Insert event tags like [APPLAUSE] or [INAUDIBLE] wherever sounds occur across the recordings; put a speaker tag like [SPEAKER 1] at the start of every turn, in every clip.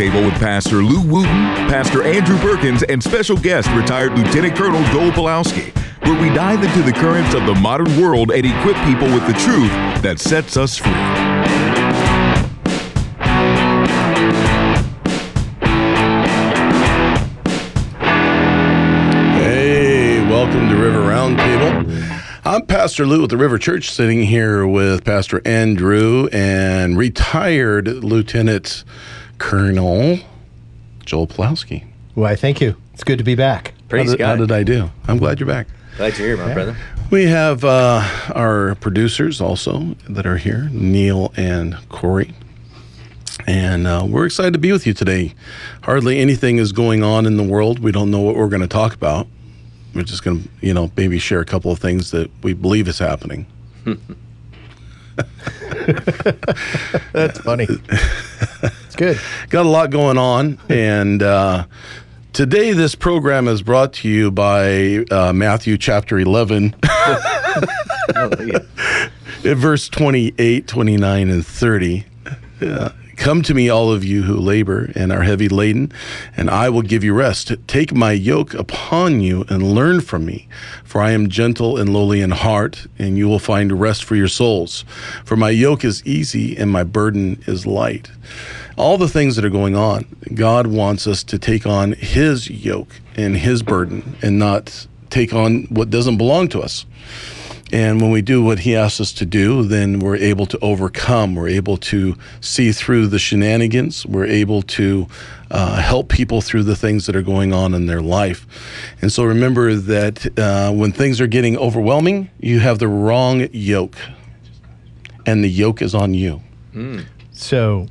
[SPEAKER 1] Roundtable with Pastor Lou Wooten, Pastor Andrew Perkins, and special guest retired Lieutenant Colonel Joel Pulowski, where we dive into the currents of the modern world and equip people with the truth that sets us free.
[SPEAKER 2] Hey, welcome to River Roundtable. I'm Pastor Lou with the River Church, sitting here with Pastor Andrew and retired Lieutenant Colonel Joel Pulowski.
[SPEAKER 3] Why, thank you. It's good to be back.
[SPEAKER 4] Praise
[SPEAKER 2] how did,
[SPEAKER 4] God.
[SPEAKER 2] How did I do? I'm glad you're back.
[SPEAKER 4] Glad you're here, my brother.
[SPEAKER 2] We have uh, our producers also that are here, Neil and Corey. And uh, we're excited to be with you today. Hardly anything is going on in the world. We don't know what we're going to talk about. We're just going to, you know, maybe share a couple of things that we believe is happening. [LAUGHS]
[SPEAKER 3] That's funny. [LAUGHS] good.
[SPEAKER 2] Got a lot going on. [LAUGHS] And uh, today, this program is brought to you by uh, Matthew chapter 11. [LAUGHS] At verse 28, 29, and 30. Uh, Come to me, all of you who labor and are heavy laden, and I will give you rest. Take my yoke upon you and learn from me, for I am gentle and lowly in heart, and you will find rest for your souls. For my yoke is easy and my burden is light. All the things that are going on, God wants us to take on His yoke and His burden and not take on what doesn't belong to us. And when we do what he asks us to do, then we're able to overcome. We're able to see through the shenanigans. We're able to uh, help people through the things that are going on in their life. And so remember that uh, when things are getting overwhelming, you have the wrong yoke, and the yoke is on you.
[SPEAKER 3] So,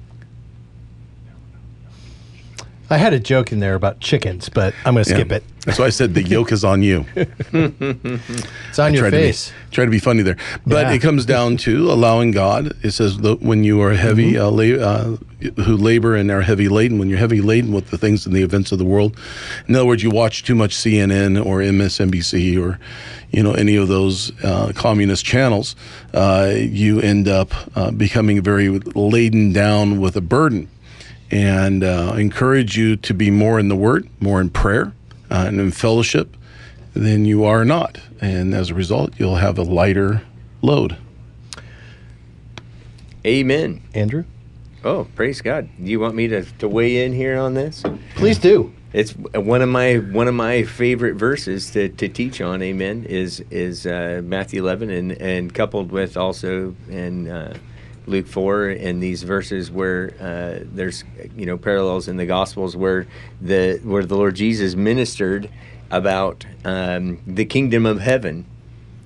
[SPEAKER 3] I had a joke in there about chickens, but I'm going to skip
[SPEAKER 2] Yeah.
[SPEAKER 3] it.
[SPEAKER 2] That's why I said the yoke is on you. [LAUGHS]
[SPEAKER 3] It's on your
[SPEAKER 2] try
[SPEAKER 3] face.
[SPEAKER 2] To be, try to be funny there, but
[SPEAKER 3] Yeah.
[SPEAKER 2] it comes down to allowing God. It says that when you are heavy,
[SPEAKER 3] Mm-hmm.
[SPEAKER 2] uh, la- uh, who labor and are heavy laden. When you're heavy laden with the things and the events of the world, in other words, you watch too much CNN or MSNBC or, you know, any of those uh, communist channels, uh, you end up uh, becoming very laden down with a burden and uh, encourage you to be more in the Word, more in prayer, uh, and in fellowship than you are not. And as a result, you'll have a lighter load.
[SPEAKER 4] Amen.
[SPEAKER 3] Andrew,
[SPEAKER 4] Oh, praise God. Do you want me to, to weigh in here on this?
[SPEAKER 3] please do.
[SPEAKER 4] It's one of my one of my favorite verses to, to teach on. Amen. Is is uh, Matthew 11 and and coupled with also and uh, Luke 4 and these verses where uh, there's you know parallels in the Gospels where the where the Lord Jesus ministered about um, the kingdom of heaven.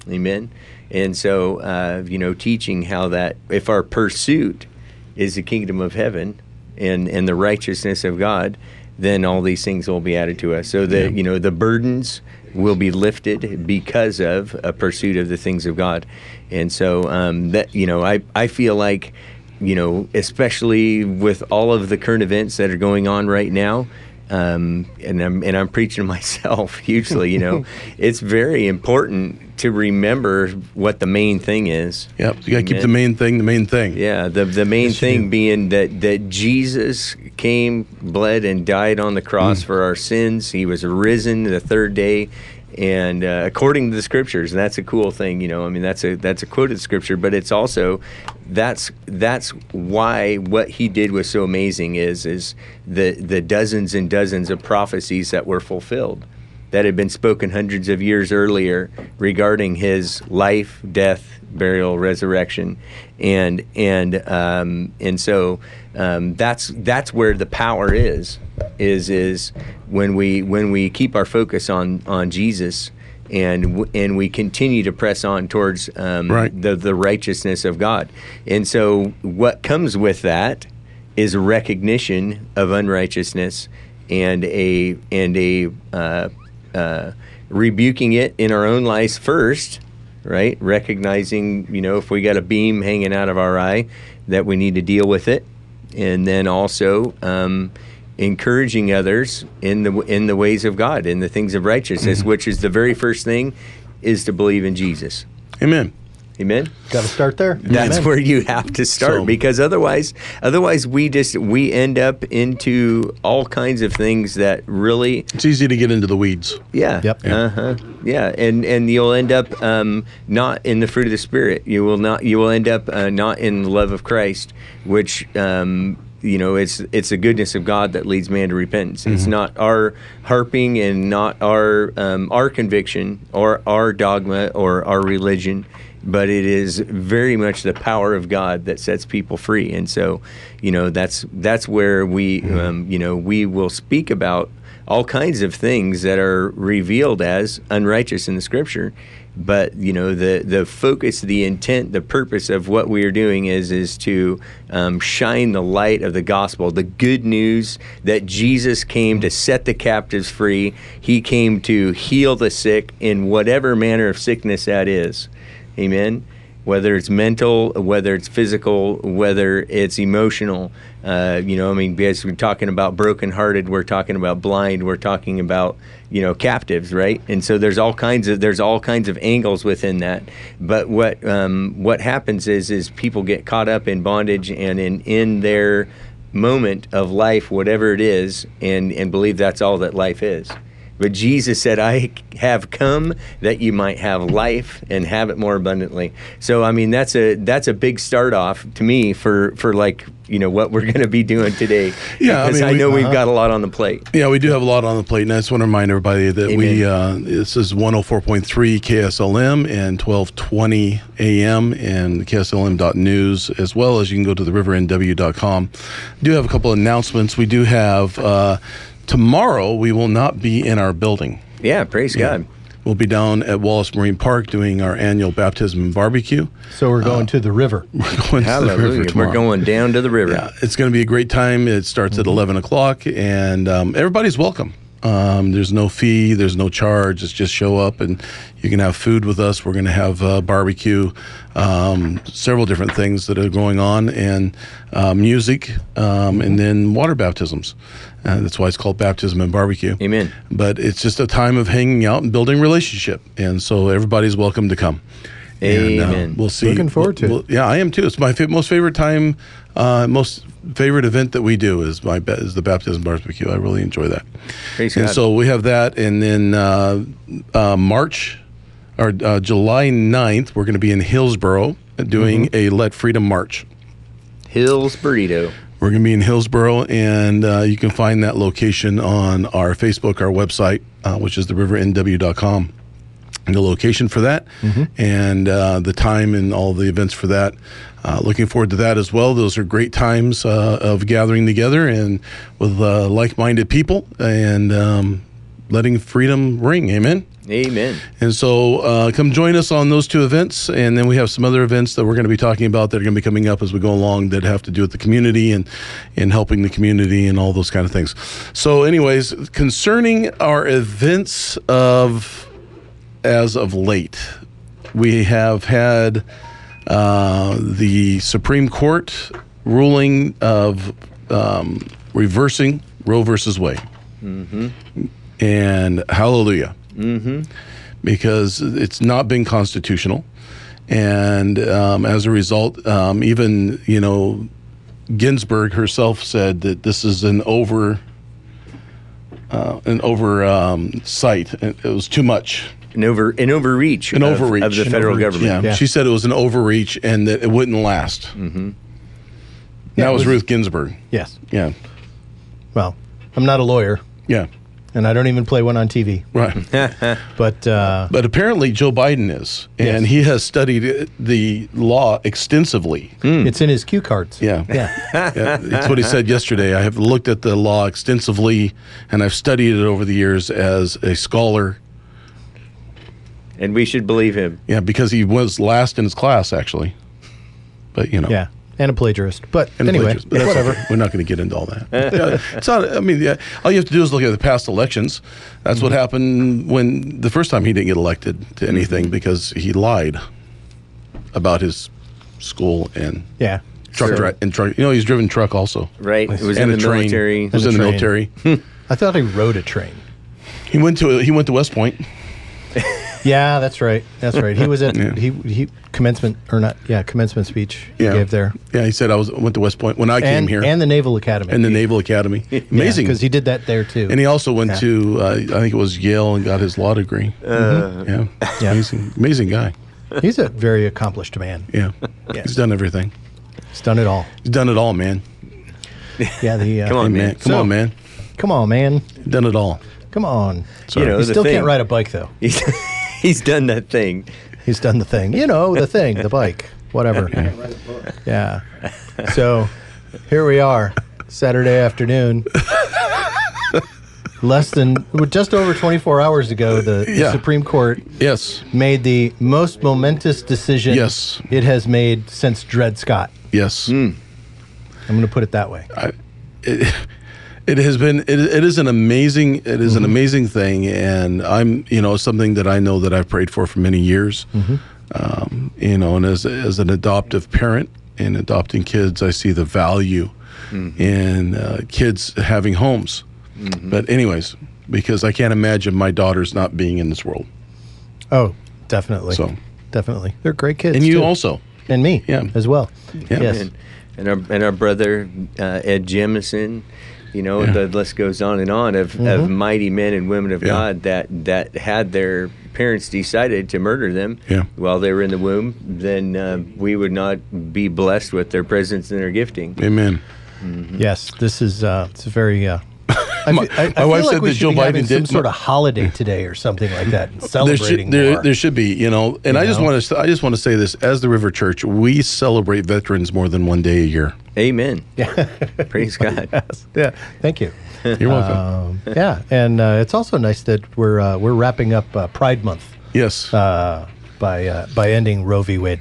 [SPEAKER 4] Amen. And so, uh, you know, teaching how that if our pursuit is the kingdom of heaven and, and the righteousness of God, then all these things will be added to us. So that, you know, the burdens will be lifted because of a pursuit of the things of God. And so, um, that, you know, I, I feel like, you know, especially with all of the current events that are going on right now, um, and I'm and I'm preaching to [LAUGHS] myself hugely. You know, [LAUGHS] it's very important to remember what the main thing is.
[SPEAKER 2] Yep. You got to keep the main thing the main thing.
[SPEAKER 4] Yeah, the the main
[SPEAKER 3] Yes,
[SPEAKER 4] thing being that that Jesus came, bled, and died on the cross
[SPEAKER 2] Mm.
[SPEAKER 4] for our sins. He was risen the third day, and uh, according to the scriptures, and that's a cool thing. You know, I mean, that's a that's a quoted scripture, but it's also that's that's why what he did was so amazing. Is is the the dozens and dozens of prophecies that were fulfilled that had been spoken hundreds of years earlier regarding his life, death, burial, resurrection, and and um, and so um, that's that's where the power is is is when we when we keep our focus on on Jesus. And w- and we continue to press on towards um,
[SPEAKER 2] Right.
[SPEAKER 4] the the righteousness of God, and so what comes with that is recognition of unrighteousness and a and a uh, uh, rebuking it in our own lives first, right? Recognizing, you know, if we got a beam hanging out of our eye, that we need to deal with it, and then also um, encouraging others in the in the ways of God, in the things of righteousness, which is the very first thing, is to believe in Jesus.
[SPEAKER 2] Amen.
[SPEAKER 4] Amen.
[SPEAKER 3] Got to start there.
[SPEAKER 4] That's
[SPEAKER 3] Amen.
[SPEAKER 4] where you have to start
[SPEAKER 2] So-
[SPEAKER 4] because otherwise, otherwise we just we end up into all kinds of things that really
[SPEAKER 2] It's easy to get into the weeds.
[SPEAKER 4] Yeah.
[SPEAKER 3] Yep.
[SPEAKER 4] Uh huh. Yeah, and and you'll end up um, not in the fruit of the spirit. You will not. You will end up uh, not in the love of Christ, which. Um, you know, it's it's the goodness of God that leads man to repentance. It's not our harping and not our um, our conviction or our dogma or our religion, but it is very much the power of God that sets people free. And so, you know, that's that's where we, um, you know, we will speak about all kinds of things that are revealed as unrighteous in the scripture. But you know the the focus the intent the purpose of what we are doing is is to um, shine the light of the gospel the good news that jesus came to set the captives free. He came to heal the sick in whatever manner of sickness that is amen whether it's mental, whether it's physical, whether it's emotional. Uh, you know, I mean, because we're talking about brokenhearted, we're talking about blind, we're talking about you know captives, right? And so there's all kinds of there's all kinds of angles within that. But what um, what happens is is people get caught up in bondage and in in their moment of life, whatever it is, and and believe that's all that life is. But Jesus said, I have come that you might have life and have it more abundantly. So I mean that's a that's a big start off to me for for like you know what we're going to be doing today. [LAUGHS]
[SPEAKER 2] Yeah, I
[SPEAKER 4] because I,
[SPEAKER 2] mean, we-
[SPEAKER 4] know we've
[SPEAKER 3] uh-huh.
[SPEAKER 4] got a lot on the plate.
[SPEAKER 2] Yeah, we do have a lot on the plate, and I just want to remind everybody that we uh, this is 104.3 KSLM and 1220 AM and KSLM.news, as well as you can go to the rivernw.com. Do have a couple of announcements. We do have uh, tomorrow. We will not be in our building.
[SPEAKER 4] Yeah, praise God.
[SPEAKER 2] We'll be down at Wallace Marine Park doing our annual baptism and barbecue.
[SPEAKER 3] So we're going to the river. [LAUGHS]
[SPEAKER 2] We're going to the river
[SPEAKER 4] Hallelujah.
[SPEAKER 2] tomorrow.
[SPEAKER 4] We're going down to the river.
[SPEAKER 2] Yeah, it's going to be a great time. It starts at 11 o'clock, and um, everybody's welcome. Um, there's no fee, there's no charge. It's just show up and you can have food with us. We're going to have uh, barbecue, um, several different things that are going on, and uh, music, um, and then water baptisms. Uh, that's why it's called baptism and barbecue.
[SPEAKER 4] Amen.
[SPEAKER 2] But it's just a time of hanging out and building relationship, and so everybody's welcome to come. And, uh,
[SPEAKER 4] Amen.
[SPEAKER 2] we'll see.
[SPEAKER 3] Looking forward to it.
[SPEAKER 2] We'll- yeah, I am too. It's my fa- most favorite time, uh, most favorite event that we do is my ba- is the baptism barbecue. I really enjoy that.
[SPEAKER 4] Praise
[SPEAKER 2] and
[SPEAKER 4] God.
[SPEAKER 2] so we have that, and then uh, uh, March or uh, July 9th, we're going to be in Hillsboro doing
[SPEAKER 4] Mm-hmm.
[SPEAKER 2] a Let Freedom March.
[SPEAKER 4] Hills Burrito.
[SPEAKER 2] We're going to be in Hillsboro, and uh, you can find that location on our Facebook, our website, uh, which is theriverNW.com. The location for that, and uh, the time, and all the events for that. Uh, looking forward to that as well. Those are great times uh, of gathering together and with uh, like-minded people and um, letting freedom ring. Amen.
[SPEAKER 4] Amen.
[SPEAKER 2] And so uh, come join us on those two events. And then we have some other events that we're going to be talking about that are going to be coming up as we go along that have to do with the community and, and helping the community and all those kind of things. So, anyways, concerning our events of as of late, we have had uh, the Supreme Court ruling of um, reversing Roe versus Wade. And hallelujah because it's not been constitutional, and um, as a result, um, even you know, Ginsburg herself said that this is an over. Uh, an over um, it was too much.
[SPEAKER 4] An over an overreach.
[SPEAKER 2] An
[SPEAKER 4] of,
[SPEAKER 2] overreach
[SPEAKER 4] of the
[SPEAKER 2] An
[SPEAKER 4] federal
[SPEAKER 2] overreach,
[SPEAKER 4] government.
[SPEAKER 2] Yeah.
[SPEAKER 3] Yeah.
[SPEAKER 2] she said it was an overreach and that it wouldn't last. Mm-hmm.
[SPEAKER 3] Yeah,
[SPEAKER 2] that
[SPEAKER 3] it
[SPEAKER 2] was,
[SPEAKER 3] was-
[SPEAKER 2] Ruth Ginsburg.
[SPEAKER 3] Yes.
[SPEAKER 2] Yeah,
[SPEAKER 3] Well, I'm not a lawyer,
[SPEAKER 2] yeah,
[SPEAKER 3] and I don't even play one on TV.
[SPEAKER 2] right. [LAUGHS]
[SPEAKER 3] But uh,
[SPEAKER 2] but apparently Joe Biden is, and
[SPEAKER 3] Yes.
[SPEAKER 2] he has studied the law extensively.
[SPEAKER 3] it's in his cue cards.
[SPEAKER 2] Yeah.
[SPEAKER 3] Yeah. [LAUGHS]
[SPEAKER 2] yeah, that's what he said yesterday. I have looked at the law extensively, and I've studied it over the years as a scholar.
[SPEAKER 4] And we should believe him.
[SPEAKER 2] Yeah, because he was last in his class, actually. But you know,
[SPEAKER 3] Yeah. And a plagiarist. But
[SPEAKER 2] and
[SPEAKER 3] anyway,
[SPEAKER 2] plagiarist. But that's
[SPEAKER 3] whatever.
[SPEAKER 2] okay. We're not going to get into all that. [LAUGHS] Yeah, it's not. I mean, yeah, all you have to do is look at the past elections. That's
[SPEAKER 3] Mm-hmm.
[SPEAKER 2] what happened when the first time he didn't get elected to
[SPEAKER 3] Mm-hmm.
[SPEAKER 2] anything because he lied about his school and
[SPEAKER 3] Yeah.
[SPEAKER 2] truck
[SPEAKER 4] Sure.
[SPEAKER 2] dri- and truck. You know, he's driven truck also.
[SPEAKER 4] Right? It was
[SPEAKER 2] and
[SPEAKER 4] in
[SPEAKER 2] a
[SPEAKER 4] the
[SPEAKER 2] train.
[SPEAKER 4] military.
[SPEAKER 2] Was in the military. [LAUGHS]
[SPEAKER 3] I thought he rode a train.
[SPEAKER 2] He went to he went to West Point. [LAUGHS]
[SPEAKER 3] Yeah, that's right. That's right. He was at [LAUGHS]
[SPEAKER 2] Yeah.
[SPEAKER 3] he he commencement or not? Yeah, commencement speech
[SPEAKER 2] yeah.
[SPEAKER 3] he gave there,
[SPEAKER 2] Yeah, he said I was went to West Point when I came here
[SPEAKER 3] and the Naval Academy,
[SPEAKER 2] and the Naval Academy. [LAUGHS] Amazing.
[SPEAKER 3] because he did that there too.
[SPEAKER 2] and he also went
[SPEAKER 3] Yeah.
[SPEAKER 2] to uh, I think it was Yale and got his law degree. yeah.
[SPEAKER 3] Yeah.
[SPEAKER 2] amazing, amazing guy.
[SPEAKER 3] He's a very accomplished man.
[SPEAKER 2] Yeah,
[SPEAKER 3] Yes.
[SPEAKER 2] he's done everything.
[SPEAKER 3] He's done it all.
[SPEAKER 2] He's done it all, man.
[SPEAKER 3] Yeah, the uh, [LAUGHS]
[SPEAKER 4] Come on,
[SPEAKER 2] Hey,
[SPEAKER 4] man.
[SPEAKER 2] man. Come
[SPEAKER 3] So-
[SPEAKER 2] on, man.
[SPEAKER 3] Come on, man.
[SPEAKER 2] Done it all.
[SPEAKER 3] Come on.
[SPEAKER 4] You know,
[SPEAKER 3] he still
[SPEAKER 4] thing.
[SPEAKER 3] can't ride a bike though.
[SPEAKER 4] He's, he's done that thing.
[SPEAKER 3] He's done the thing. You know, the thing, the bike, whatever. [LAUGHS] Yeah. So here we are, Saturday afternoon. Less than, just over 24 hours ago, the, the
[SPEAKER 2] Yeah.
[SPEAKER 3] Supreme Court
[SPEAKER 2] Yes,
[SPEAKER 3] made the most momentous decision
[SPEAKER 2] Yes.
[SPEAKER 3] it has made since Dred Scott.
[SPEAKER 2] yes. Hmm.
[SPEAKER 3] I'm going to put it that way.
[SPEAKER 2] it, it has been it, it is an amazing it is an amazing thing and i'm you know something that i know that i've prayed for for many years um, you know and as, as an adoptive parent and adopting kids i see the value in uh, kids having homes but anyways because i can't imagine my daughters not being in this world
[SPEAKER 3] Oh, definitely.
[SPEAKER 2] So-
[SPEAKER 3] definitely. They're great kids.
[SPEAKER 2] and you
[SPEAKER 3] too.
[SPEAKER 2] also
[SPEAKER 3] And me
[SPEAKER 2] Yeah.
[SPEAKER 3] as well.
[SPEAKER 2] Yeah.
[SPEAKER 3] Yes.
[SPEAKER 4] And, and our and our brother uh, Ed Jemison, you know,
[SPEAKER 2] Yeah.
[SPEAKER 4] the list goes on and on of, of mighty men and women of
[SPEAKER 2] Yeah.
[SPEAKER 4] God that that had their parents decided to murder them
[SPEAKER 2] Yeah.
[SPEAKER 4] while they were in the womb, then uh, we would not be blessed with their presence and their gifting.
[SPEAKER 2] amen
[SPEAKER 3] Yes, this is uh, it's a very. Uh, [LAUGHS] I,
[SPEAKER 2] My-
[SPEAKER 3] fe- I, I
[SPEAKER 2] my
[SPEAKER 3] feel
[SPEAKER 2] wife
[SPEAKER 3] like
[SPEAKER 2] said
[SPEAKER 3] we
[SPEAKER 2] that
[SPEAKER 3] should
[SPEAKER 2] Joe
[SPEAKER 3] be having some sort of holiday today or something like that, and [LAUGHS]
[SPEAKER 2] there
[SPEAKER 3] celebrating
[SPEAKER 2] should, there,
[SPEAKER 3] more.
[SPEAKER 2] there should be you know and i just want to i just want to say this as the river church we celebrate veterans more than one day a year
[SPEAKER 4] Amen. [LAUGHS] Yeah. Praise God. [LAUGHS]
[SPEAKER 3] yeah, thank you. [LAUGHS]
[SPEAKER 2] you're welcome
[SPEAKER 3] Um, yeah, and uh, it's also nice that we're uh, we're wrapping up uh, Pride Month
[SPEAKER 2] yes
[SPEAKER 3] uh, by uh, by ending Roe v. Wade.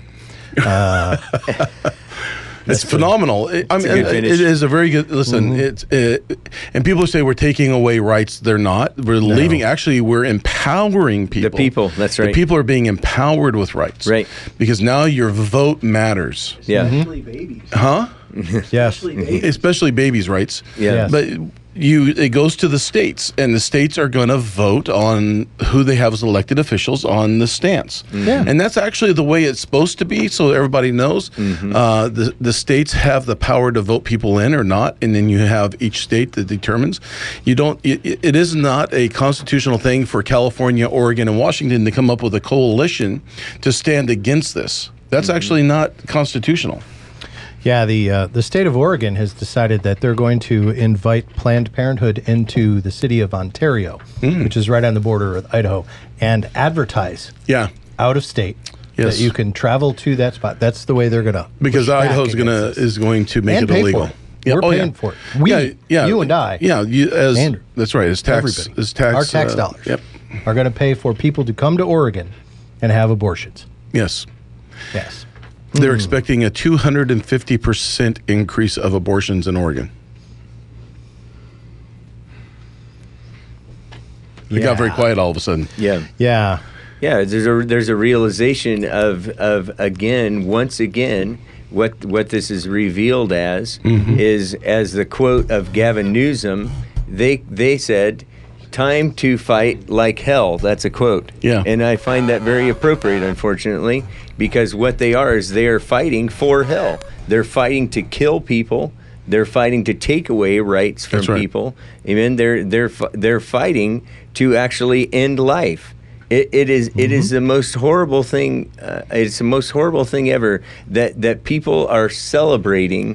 [SPEAKER 2] It's phenomenal. It- I mean, it- it is a very good. Listen,
[SPEAKER 3] Mm-hmm.
[SPEAKER 2] it's it, and people say we're taking away rights. They're not. We're leaving. Actually, we're empowering people.
[SPEAKER 4] The people, that's right.
[SPEAKER 2] The people are being empowered with rights.
[SPEAKER 4] Right.
[SPEAKER 2] Because now your vote matters.
[SPEAKER 4] Yeah.
[SPEAKER 2] Huh? [LAUGHS]
[SPEAKER 3] Yes,
[SPEAKER 2] Especially babies' rights.
[SPEAKER 4] Yeah.
[SPEAKER 3] Yes.
[SPEAKER 2] But you, it goes to the states, and the states are going to vote on who they have as elected officials on the stance. Mm-hmm.
[SPEAKER 3] Yeah.
[SPEAKER 2] And that's actually the way it's supposed to be, so everybody knows. Mm-hmm. Uh, the the states have the power to vote people in or not, and then you have each state that determines. You don't. It, it is not a constitutional thing for California, Oregon, and Washington to come up with a coalition to stand against this. That's mm-hmm. actually not constitutional.
[SPEAKER 3] Yeah. The uh, the state of Oregon has decided that they're going to invite Planned Parenthood into the city of Ontario,
[SPEAKER 2] Hmm.
[SPEAKER 3] which is right on the border with Idaho, and advertise
[SPEAKER 2] Yeah.
[SPEAKER 3] out of state
[SPEAKER 2] Yes.
[SPEAKER 3] that you can travel to that spot. That's the way they're going to
[SPEAKER 2] because Idaho's gonna is going to make
[SPEAKER 3] And
[SPEAKER 2] it illegal.
[SPEAKER 3] it. We're paying for it. We, you and I,
[SPEAKER 2] Yeah, you, as
[SPEAKER 3] Andrew,
[SPEAKER 2] that's right. As tax,
[SPEAKER 3] everybody,
[SPEAKER 2] as tax,
[SPEAKER 3] our tax
[SPEAKER 2] uh,
[SPEAKER 3] dollars
[SPEAKER 2] Yep.
[SPEAKER 3] are going to pay for people to come to Oregon and have abortions.
[SPEAKER 2] Yes,
[SPEAKER 3] Yes.
[SPEAKER 2] They're expecting a 250 percent increase of abortions in Oregon. It got very quiet all of a sudden.
[SPEAKER 4] Yeah.
[SPEAKER 3] Yeah.
[SPEAKER 4] Yeah, there's a there's a realization of of again once again what what this is revealed as
[SPEAKER 2] Mm-hmm.
[SPEAKER 4] is as the quote of Gavin Newsom they they said time to fight like hell that's a quote
[SPEAKER 2] Yeah.
[SPEAKER 4] and I find that very appropriate unfortunately because what they are is they are fighting for hell they're fighting to kill people they're fighting to take away rights from
[SPEAKER 2] right.
[SPEAKER 4] people amen they're they're they're fighting to actually end life it, it is it is
[SPEAKER 2] Mm-hmm.
[SPEAKER 4] the most horrible thing. Uh, it's the most horrible thing ever that that people are celebrating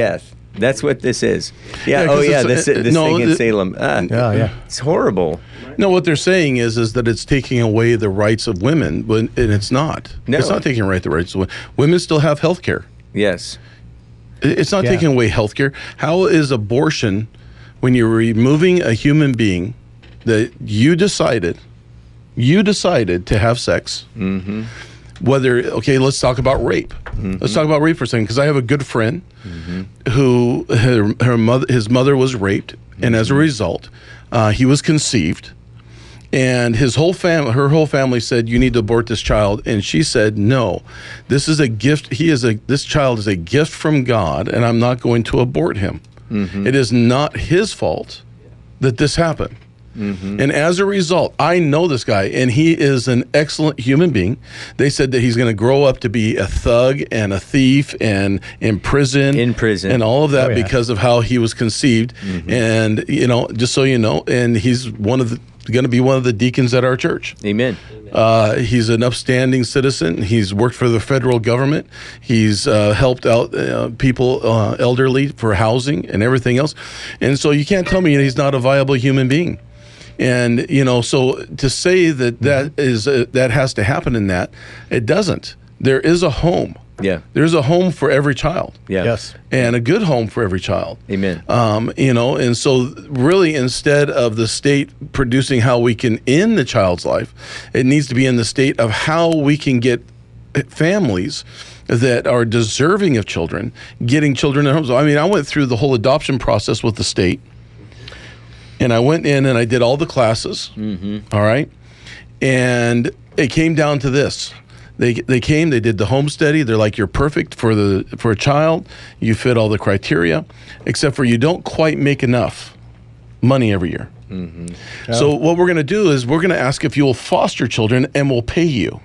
[SPEAKER 4] death. That's what this is. Yeah.
[SPEAKER 2] Yeah,
[SPEAKER 4] oh yeah. This
[SPEAKER 2] uh,
[SPEAKER 4] this
[SPEAKER 2] no,
[SPEAKER 4] thing in
[SPEAKER 2] it-
[SPEAKER 4] Salem. Ah,
[SPEAKER 3] Yeah, yeah.
[SPEAKER 4] It's horrible.
[SPEAKER 2] No, what they're saying is is that it's taking away the rights of women, but and it's not.
[SPEAKER 4] No.
[SPEAKER 2] It's not taking away the rights of women. Women still have health care.
[SPEAKER 4] Yes.
[SPEAKER 2] It's not
[SPEAKER 3] Yeah.
[SPEAKER 2] taking away health care. How is abortion when you're removing a human being that you decided, you decided to have sex? Mm-hmm. Whether okay, let's talk about rape. Let's talk about rape for a second because I have a good friend who her, her mother, his mother was raped, and as a result, uh, he was conceived and his whole family her whole family said you need to abort this child and she said no this is a gift he is a this child is a gift from god and i'm not going to abort him mm-hmm. it is not his fault that this happened mm-hmm. And as a result, I know this guy, and he is an excellent human being. They said that he's going to grow up to be a thug and a thief and in prison,
[SPEAKER 4] In prison.
[SPEAKER 2] and all of that
[SPEAKER 3] Oh, yeah.
[SPEAKER 2] because of how he was conceived. Mm-hmm. And you know, just so you know, and he's one of the going to be one of the deacons at our church.
[SPEAKER 4] Amen.
[SPEAKER 2] Uh, he's an upstanding citizen. He's worked for the federal government. He's uh, helped out uh, people, uh, elderly, for housing and everything else. And so you can't tell me he's not a viable human being. And you know, so to say that that is uh, that has to happen in that, it doesn't. There is a home.
[SPEAKER 4] Yeah.
[SPEAKER 2] There's a home for every child
[SPEAKER 4] Yeah.
[SPEAKER 3] Yes.
[SPEAKER 2] and a good home for every child.
[SPEAKER 4] Amen.
[SPEAKER 2] Um, you know, and so really, instead of the state producing how we can end the child's life, it needs to be in the state of how we can get families that are deserving of children getting children in homes. I mean, I went through the whole adoption process with the state, and I went in and I did all the classes. all right, and it came down to this. They, they came, they did the home study. They're like, you're perfect for the for a child. You fit all the criteria, except for you don't quite make enough money every year. Mm-hmm. So what we're going to do is we're going to ask if you will foster children, and we'll pay you.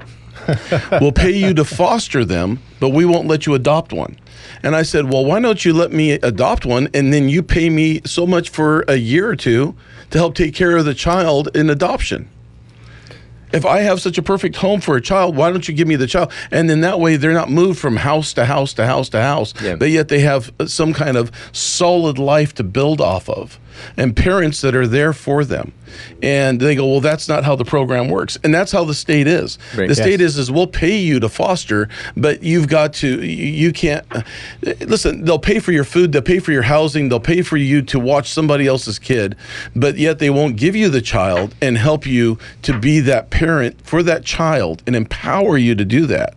[SPEAKER 2] [LAUGHS] we'll pay you to foster them, but we won't let you adopt one. And I said, well, why don't you let me adopt one, and then you pay me so much for a year or two to help take care of the child in adoption if I have such a perfect home for a child, why don't you give me the child? And then that way they're not moved from house to house to house to house,
[SPEAKER 4] Yeah.
[SPEAKER 2] but yet they have some kind of solid life to build off of and parents that are there for them. And they go, well, that's not how the program works. And that's how the state is.
[SPEAKER 4] Right.
[SPEAKER 2] The state is, is we'll pay you to foster, but you've got to, you, you can't, uh, listen, they'll pay for your food, they'll pay for your housing, they'll pay for you to watch somebody else's kid, but yet they won't give you the child and help you to be that parent for that child and empower you to do that.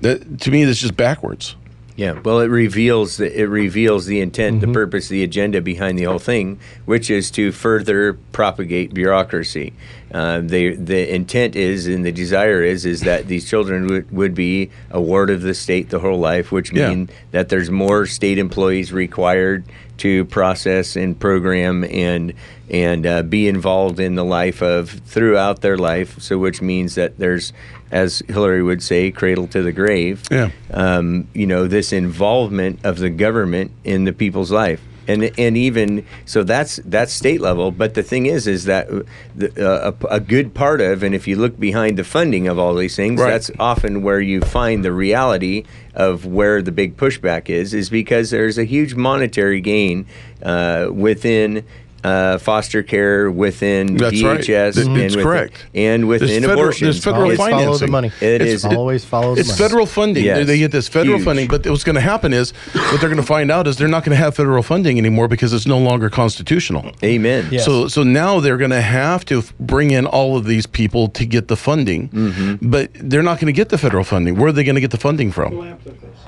[SPEAKER 2] That to me, that's just backwards.
[SPEAKER 4] Yeah, well, it reveals the, it reveals the intent, the mm-hmm. purpose, the agenda behind the whole thing, which is to further propagate bureaucracy. Uh, the the intent is and the desire is is that these children would, would be a ward of the state the whole life, which
[SPEAKER 2] Yeah.
[SPEAKER 4] mean that there's more state employees required to process and program and and uh, be involved in the life of throughout their life. So, which means that there's, as Hillary would say, cradle to the grave
[SPEAKER 2] Yeah.
[SPEAKER 4] um, you know, this involvement of the government in the people's life. And, and even so that's that's state level but the thing is is that the, uh, a, a good part of and if you look behind the funding of all these things
[SPEAKER 2] Right.
[SPEAKER 4] that's often where you find the reality of where the big pushback is is because there's a huge monetary gain uh, within uh, foster care within
[SPEAKER 2] That's.
[SPEAKER 4] DHS
[SPEAKER 2] Th-
[SPEAKER 4] and
[SPEAKER 2] it's
[SPEAKER 4] within,
[SPEAKER 2] correct.
[SPEAKER 4] and within
[SPEAKER 2] federal-
[SPEAKER 4] abortion
[SPEAKER 2] there's federal
[SPEAKER 3] always follow the money.
[SPEAKER 4] It
[SPEAKER 2] It's-
[SPEAKER 4] is-
[SPEAKER 3] always follow the
[SPEAKER 2] It's
[SPEAKER 3] money.
[SPEAKER 2] federal funding. They-
[SPEAKER 4] Yes.
[SPEAKER 2] They get this federal
[SPEAKER 4] Huge.
[SPEAKER 2] funding, but what's going to happen is what they're going to find out is they're not going to have federal funding anymore because it's no longer constitutional.
[SPEAKER 4] amen
[SPEAKER 3] Yes.
[SPEAKER 2] So, so now they're going to have to bring in all of these people to get the funding,
[SPEAKER 3] Mm-hmm.
[SPEAKER 2] but they're not going to get the federal funding. Where are they going to get the funding from?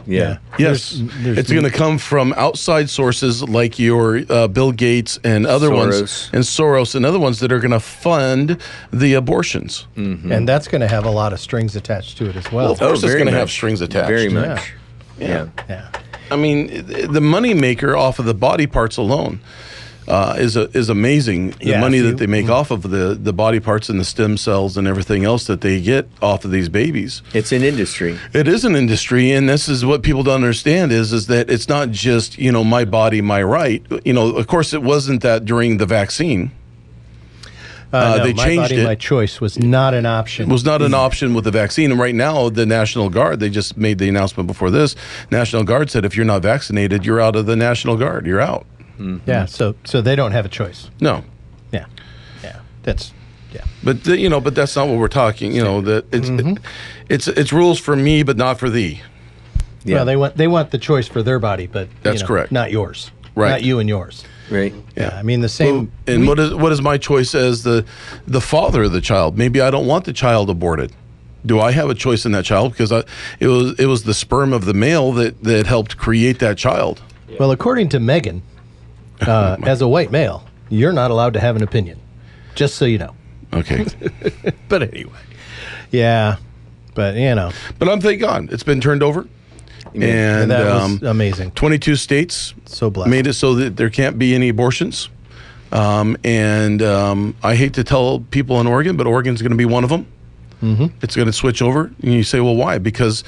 [SPEAKER 4] yeah
[SPEAKER 2] Yes,
[SPEAKER 3] There's- there's
[SPEAKER 2] it's going to come from outside sources like your uh, Bill Gates and other
[SPEAKER 4] Soros.
[SPEAKER 2] ones, and Soros and other ones that are going to fund the abortions. Mm-hmm.
[SPEAKER 3] and that's going to have a lot of strings attached to it as well.
[SPEAKER 2] Of course, it's
[SPEAKER 4] oh,
[SPEAKER 2] going to have strings attached.
[SPEAKER 4] Very much. Yeah.
[SPEAKER 3] yeah.
[SPEAKER 2] I mean, the money maker off of the body parts alone uh, is a, is amazing. The
[SPEAKER 3] Yeah,
[SPEAKER 2] money that they make off of the, the body parts and the stem cells and everything else that they get off of these babies.
[SPEAKER 4] It's an industry.
[SPEAKER 2] It is an industry, and this is what people don't understand is is that it's not just you know my body, my right. You know, of course, it wasn't that during the vaccine.
[SPEAKER 3] Uh,
[SPEAKER 2] Uh,
[SPEAKER 3] no,
[SPEAKER 2] they
[SPEAKER 3] my
[SPEAKER 2] changed
[SPEAKER 3] body,
[SPEAKER 2] it.
[SPEAKER 3] my choice was not an option.
[SPEAKER 2] It was not an option with the vaccine. And right now, the National Guard, they just made the announcement before this. National Guard said if you're not vaccinated, you're out of the National Guard. You're out.
[SPEAKER 3] Yeah, so so they don't have a choice.
[SPEAKER 2] No.
[SPEAKER 3] Yeah, yeah, that's yeah.
[SPEAKER 2] But the, you know, but that's not what we're talking. You know that it's
[SPEAKER 3] Mm-hmm.
[SPEAKER 2] it's it's rules for me, but not for thee.
[SPEAKER 4] Yeah.
[SPEAKER 3] Well, they want they want the choice for their body, but you
[SPEAKER 2] That's
[SPEAKER 3] know,
[SPEAKER 2] correct.
[SPEAKER 3] Not yours.
[SPEAKER 2] Right.
[SPEAKER 3] Not you and yours.
[SPEAKER 4] Right.
[SPEAKER 3] Yeah. I mean the same.
[SPEAKER 2] And what is what is my choice as the the father of the child? Maybe I don't want the child aborted. Do I have a choice in that child? Because I, it was it was the sperm of the male that that helped create that child.
[SPEAKER 3] Well, according to Megan, uh, [LAUGHS] as a white male, you're not allowed to have an opinion. Just so you know.
[SPEAKER 2] Okay, [LAUGHS]
[SPEAKER 3] But anyway, yeah. But you know,
[SPEAKER 2] but I'm thank God it's been turned over, and
[SPEAKER 3] that
[SPEAKER 2] um,
[SPEAKER 3] was amazing.
[SPEAKER 2] 22 states
[SPEAKER 3] So blessed.
[SPEAKER 2] made it so that there can't be any abortions. Um, and um, I hate to tell people in Oregon, but Oregon's going to be one of them. It's going to switch over. And you say, well, why? Because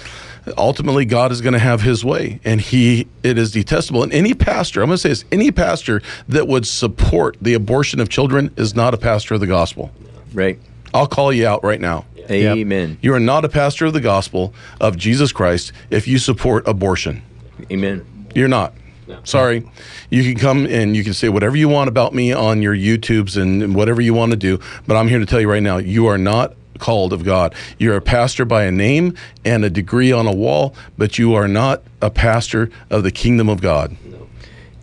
[SPEAKER 2] ultimately God is going to have his way and he it is detestable. And any pastor, I'm going to say this, any pastor that would support the abortion of children is not a pastor of the gospel.
[SPEAKER 4] Right.
[SPEAKER 2] I'll call you out right now.
[SPEAKER 4] Amen.
[SPEAKER 2] You are not a pastor of the gospel of Jesus Christ if you support abortion.
[SPEAKER 4] Amen.
[SPEAKER 2] You're not. Sorry. You can come and you can say whatever you want about me on your YouTubes and and whatever you want to do, but I'm here to tell you right now, you are not called of God. You're a pastor by a name and a degree on a wall, but you are not a pastor of the kingdom of God.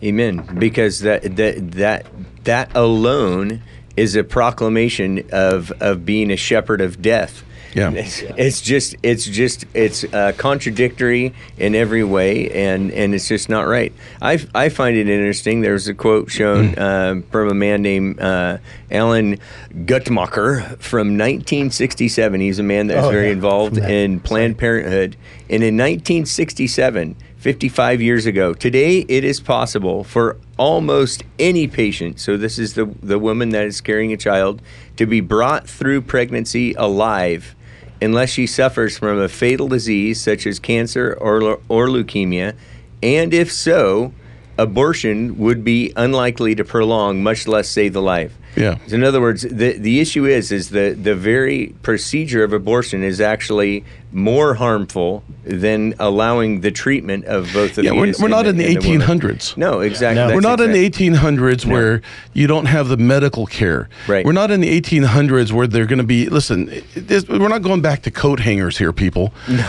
[SPEAKER 4] Amen. Because that that that that alone is a proclamation of of being a shepherd of death.
[SPEAKER 2] Yeah.
[SPEAKER 4] It's, it's just it's just it's uh, contradictory in every way, and and it's just not right. I I find it interesting. There's a quote shown uh, from a man named uh, Alan Guttmacher from 1967. He's a man that was
[SPEAKER 3] Oh,
[SPEAKER 4] very
[SPEAKER 3] yeah.
[SPEAKER 4] involved
[SPEAKER 3] that
[SPEAKER 4] in Planned Parenthood, and in 1967. 55 years ago. Today, it is possible for almost any patient, so this is the, the woman that is carrying a child, to be brought through pregnancy alive unless she suffers from a fatal disease such as cancer or, or leukemia. And if so, abortion would be unlikely to prolong, much less save the life.
[SPEAKER 2] Yeah.
[SPEAKER 4] So in other words, the, the issue is is the, the very procedure of abortion is actually more harmful than allowing the treatment of both the
[SPEAKER 2] Yeah, we're, we're not in the
[SPEAKER 4] and woman.
[SPEAKER 2] 1800s.
[SPEAKER 4] No, exactly.
[SPEAKER 3] No.
[SPEAKER 2] We're not
[SPEAKER 4] exact-
[SPEAKER 2] in the 1800s where you don't have the medical care.
[SPEAKER 4] Right.
[SPEAKER 2] We're not in the 1800s where they're going to be. Listen, we're not going back to coat hangers here, people. No.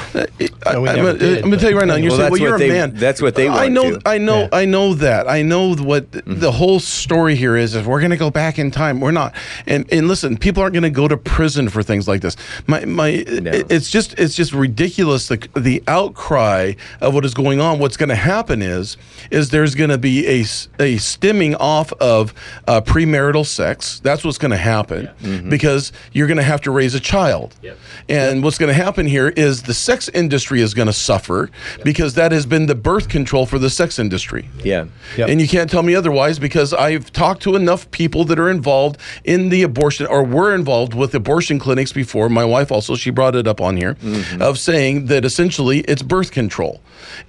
[SPEAKER 2] I,
[SPEAKER 3] No, we
[SPEAKER 2] am going to tell you right now. You're
[SPEAKER 4] Well,
[SPEAKER 2] saying, well, you're a
[SPEAKER 4] they-
[SPEAKER 2] man.
[SPEAKER 4] that's what they
[SPEAKER 2] I
[SPEAKER 4] want
[SPEAKER 2] know.
[SPEAKER 4] to.
[SPEAKER 2] I know.
[SPEAKER 3] Yeah.
[SPEAKER 2] I know that. I know what
[SPEAKER 4] Mm-hmm.
[SPEAKER 2] the whole story here is. Is we're going to go back in time. We're not. And and listen, people aren't going to go to prison for things like this. My my. it- it's just it's just ridiculous. The the outcry of what is going on. What's going to happen is is there's going to be a a stemming off of uh, premarital sex. That's what's going to happen because you're going to have to raise a child. And what's going to happen here is the sex industry is going to suffer because that has been the birth control for the sex industry.
[SPEAKER 4] Yeah.
[SPEAKER 3] Yep.
[SPEAKER 2] And you can't tell me otherwise because I've talked to enough people that are involved in the abortion or were involved with abortion clinics before. My wife also, she brought it up on here, of saying that essentially it's birth control.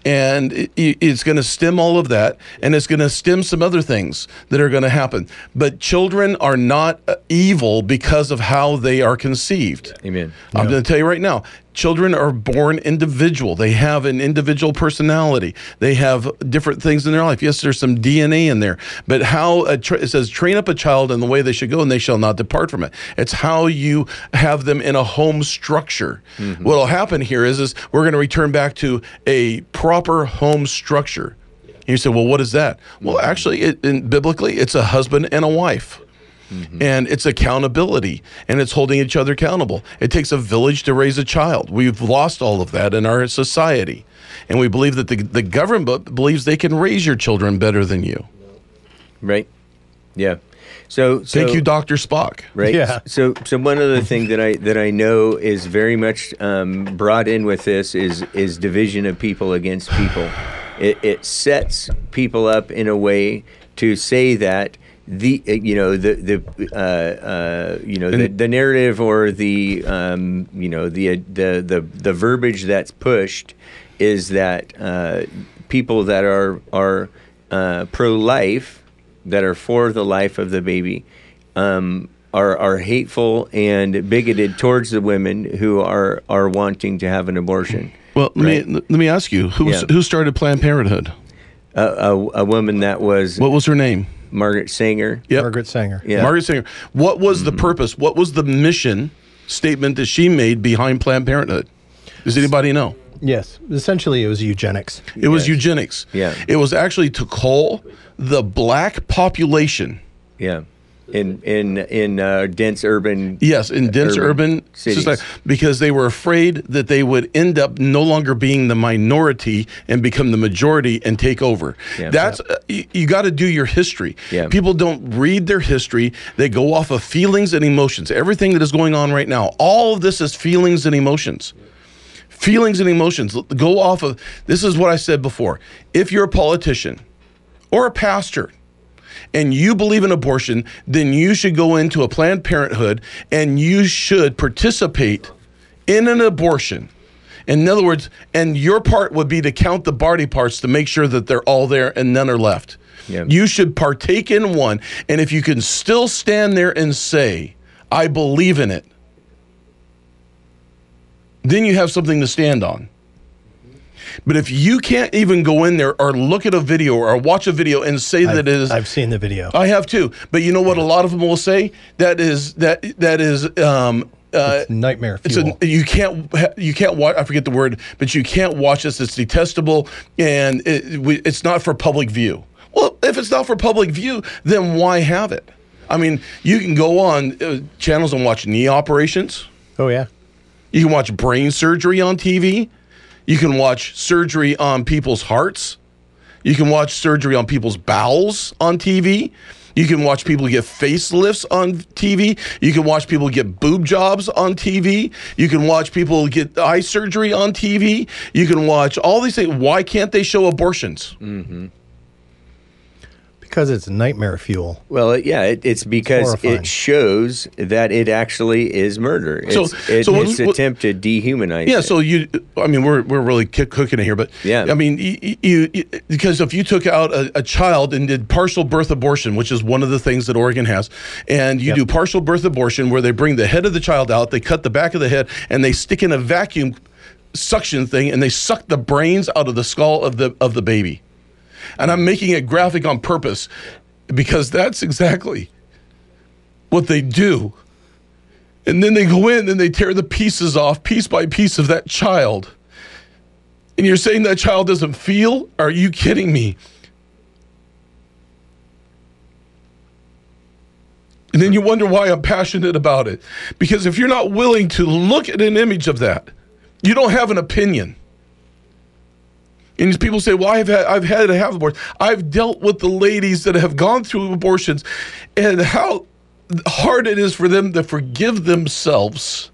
[SPEAKER 2] And it, it's going to stem all of that and it's going to stem some other things that are going to happen. But children are not uh, evil because of how they are conceived.
[SPEAKER 4] Amen.
[SPEAKER 2] I'm going to tell you right now. Children are born individual. They have an individual personality. They have different things in their life. Yes, there's some DNA in there, but how tra- it says, train up a child in the way they should go, and they shall not depart from it. It's how you have them in a home structure. Mm-hmm. What will happen here is, is we're going to return back to a proper home structure. And you say, well, what is that? Well, actually, it, in, biblically, it's a husband and a wife and it's accountability and it's holding each other accountable. It takes a village to raise a child. We've lost all of that in our society. And we believe that the, the government believes they can raise your children better than you.
[SPEAKER 4] Right. Yeah. So, so
[SPEAKER 2] Thank you, Dr. Spock.
[SPEAKER 4] right?
[SPEAKER 3] Yeah.
[SPEAKER 4] So, so one other thing that I that I know is very much um, brought in with this is is division of people against people. It, it sets people up in a way to say that the uh, you know the the uh, uh, you know the, the narrative or the um, you know the the the the verbiage that's pushed is that uh, people that are are uh, pro life that are for the life of the baby um, are are hateful and bigoted towards the women who are are wanting to have an abortion.
[SPEAKER 2] Well, let
[SPEAKER 4] Right.
[SPEAKER 2] me let me ask you who
[SPEAKER 4] Yeah.
[SPEAKER 2] who started Planned Parenthood?
[SPEAKER 4] A, a, a woman that was
[SPEAKER 2] What was her name?
[SPEAKER 4] Margaret Sanger.
[SPEAKER 2] Yep.
[SPEAKER 3] Margaret Sanger.
[SPEAKER 4] Yeah.
[SPEAKER 2] Margaret Sanger. What was the mm-hmm. purpose? What was the mission statement that she made behind Planned Parenthood? Does anybody know?
[SPEAKER 3] Yes. Essentially, it was eugenics.
[SPEAKER 2] It was
[SPEAKER 4] Yes.
[SPEAKER 2] eugenics.
[SPEAKER 4] Yeah.
[SPEAKER 2] It was actually to call the black population
[SPEAKER 4] Yeah. In in in uh, dense urban.
[SPEAKER 2] Yes, in dense
[SPEAKER 4] Urban
[SPEAKER 2] urban,
[SPEAKER 4] cities.
[SPEAKER 2] society, because they were afraid that they would end up no longer being the minority and become the majority and take over.
[SPEAKER 4] Yeah.
[SPEAKER 2] That's uh, you, you got to do your history.
[SPEAKER 4] Yeah.
[SPEAKER 2] People don't read their history; they go off of feelings and emotions. Everything that is going on right now, all of this is feelings and emotions. Feelings and emotions go off of. This is what I said before. If you're a politician or a pastor and you believe in abortion, then you should go into a Planned Parenthood and you should participate in an abortion. In other words, and your part would be to count the body parts to make sure that they're all there and none are left.
[SPEAKER 4] Yeah.
[SPEAKER 2] You should partake in one. And if you can still stand there and say, I believe in it, then you have something to stand on. But if you can't even go in there or look at a video or watch a video and say that
[SPEAKER 3] I've,
[SPEAKER 2] it is
[SPEAKER 3] I've seen the video.
[SPEAKER 2] I have too. But you know what a lot of them will say? That is that that is um uh
[SPEAKER 3] It's nightmare
[SPEAKER 2] it's
[SPEAKER 3] fuel.
[SPEAKER 2] a, you can't you can't watch I forget the word, but you can't watch this. It's detestable and it, we, it's not for public view. Well, if it's not for public view, then why have it? I mean, you can go on uh, channels and watch knee operations.
[SPEAKER 3] oh yeah.
[SPEAKER 2] You can watch brain surgery on TV. You can watch surgery on people's hearts. You can watch surgery on people's bowels on TV. You can watch people get facelifts on TV. You can watch people get boob jobs on TV. You can watch people get eye surgery on TV. You can watch all these things. Why can't they show abortions? Mm-hmm.
[SPEAKER 3] Because it's nightmare fuel.
[SPEAKER 4] Well, uh, yeah, it, it's because
[SPEAKER 3] horrifying.
[SPEAKER 4] it shows that it actually is murder. It's,
[SPEAKER 2] So-
[SPEAKER 4] it,
[SPEAKER 2] so
[SPEAKER 4] it's
[SPEAKER 2] what-
[SPEAKER 4] attempt to dehumanize.
[SPEAKER 2] Yeah,
[SPEAKER 4] it.
[SPEAKER 2] so you, I mean, we're, we're really kick, cooking it here, but
[SPEAKER 4] Yeah.
[SPEAKER 2] I mean, you, you, you- because if you took out a, a child and did partial birth abortion, which is one of the things that Oregon has, and you
[SPEAKER 3] Yep.
[SPEAKER 2] do partial birth abortion where they bring the head of the child out, they cut the back of the head, and they stick in a vacuum suction thing, and they suck the brains out of the skull of the of the baby. And I'm making it graphic on purpose because that's exactly what they do. And then they go in and they tear the pieces off, piece by piece, of that child. And you're saying that child doesn't feel? Are you kidding me? And then you wonder why I'm passionate about it. Because if you're not willing to look at an image of that, you don't have an opinion. And people say, "Well, I've had I've had to have abortion. I've dealt with the ladies that have gone through abortions, and how hard it is for them to forgive themselves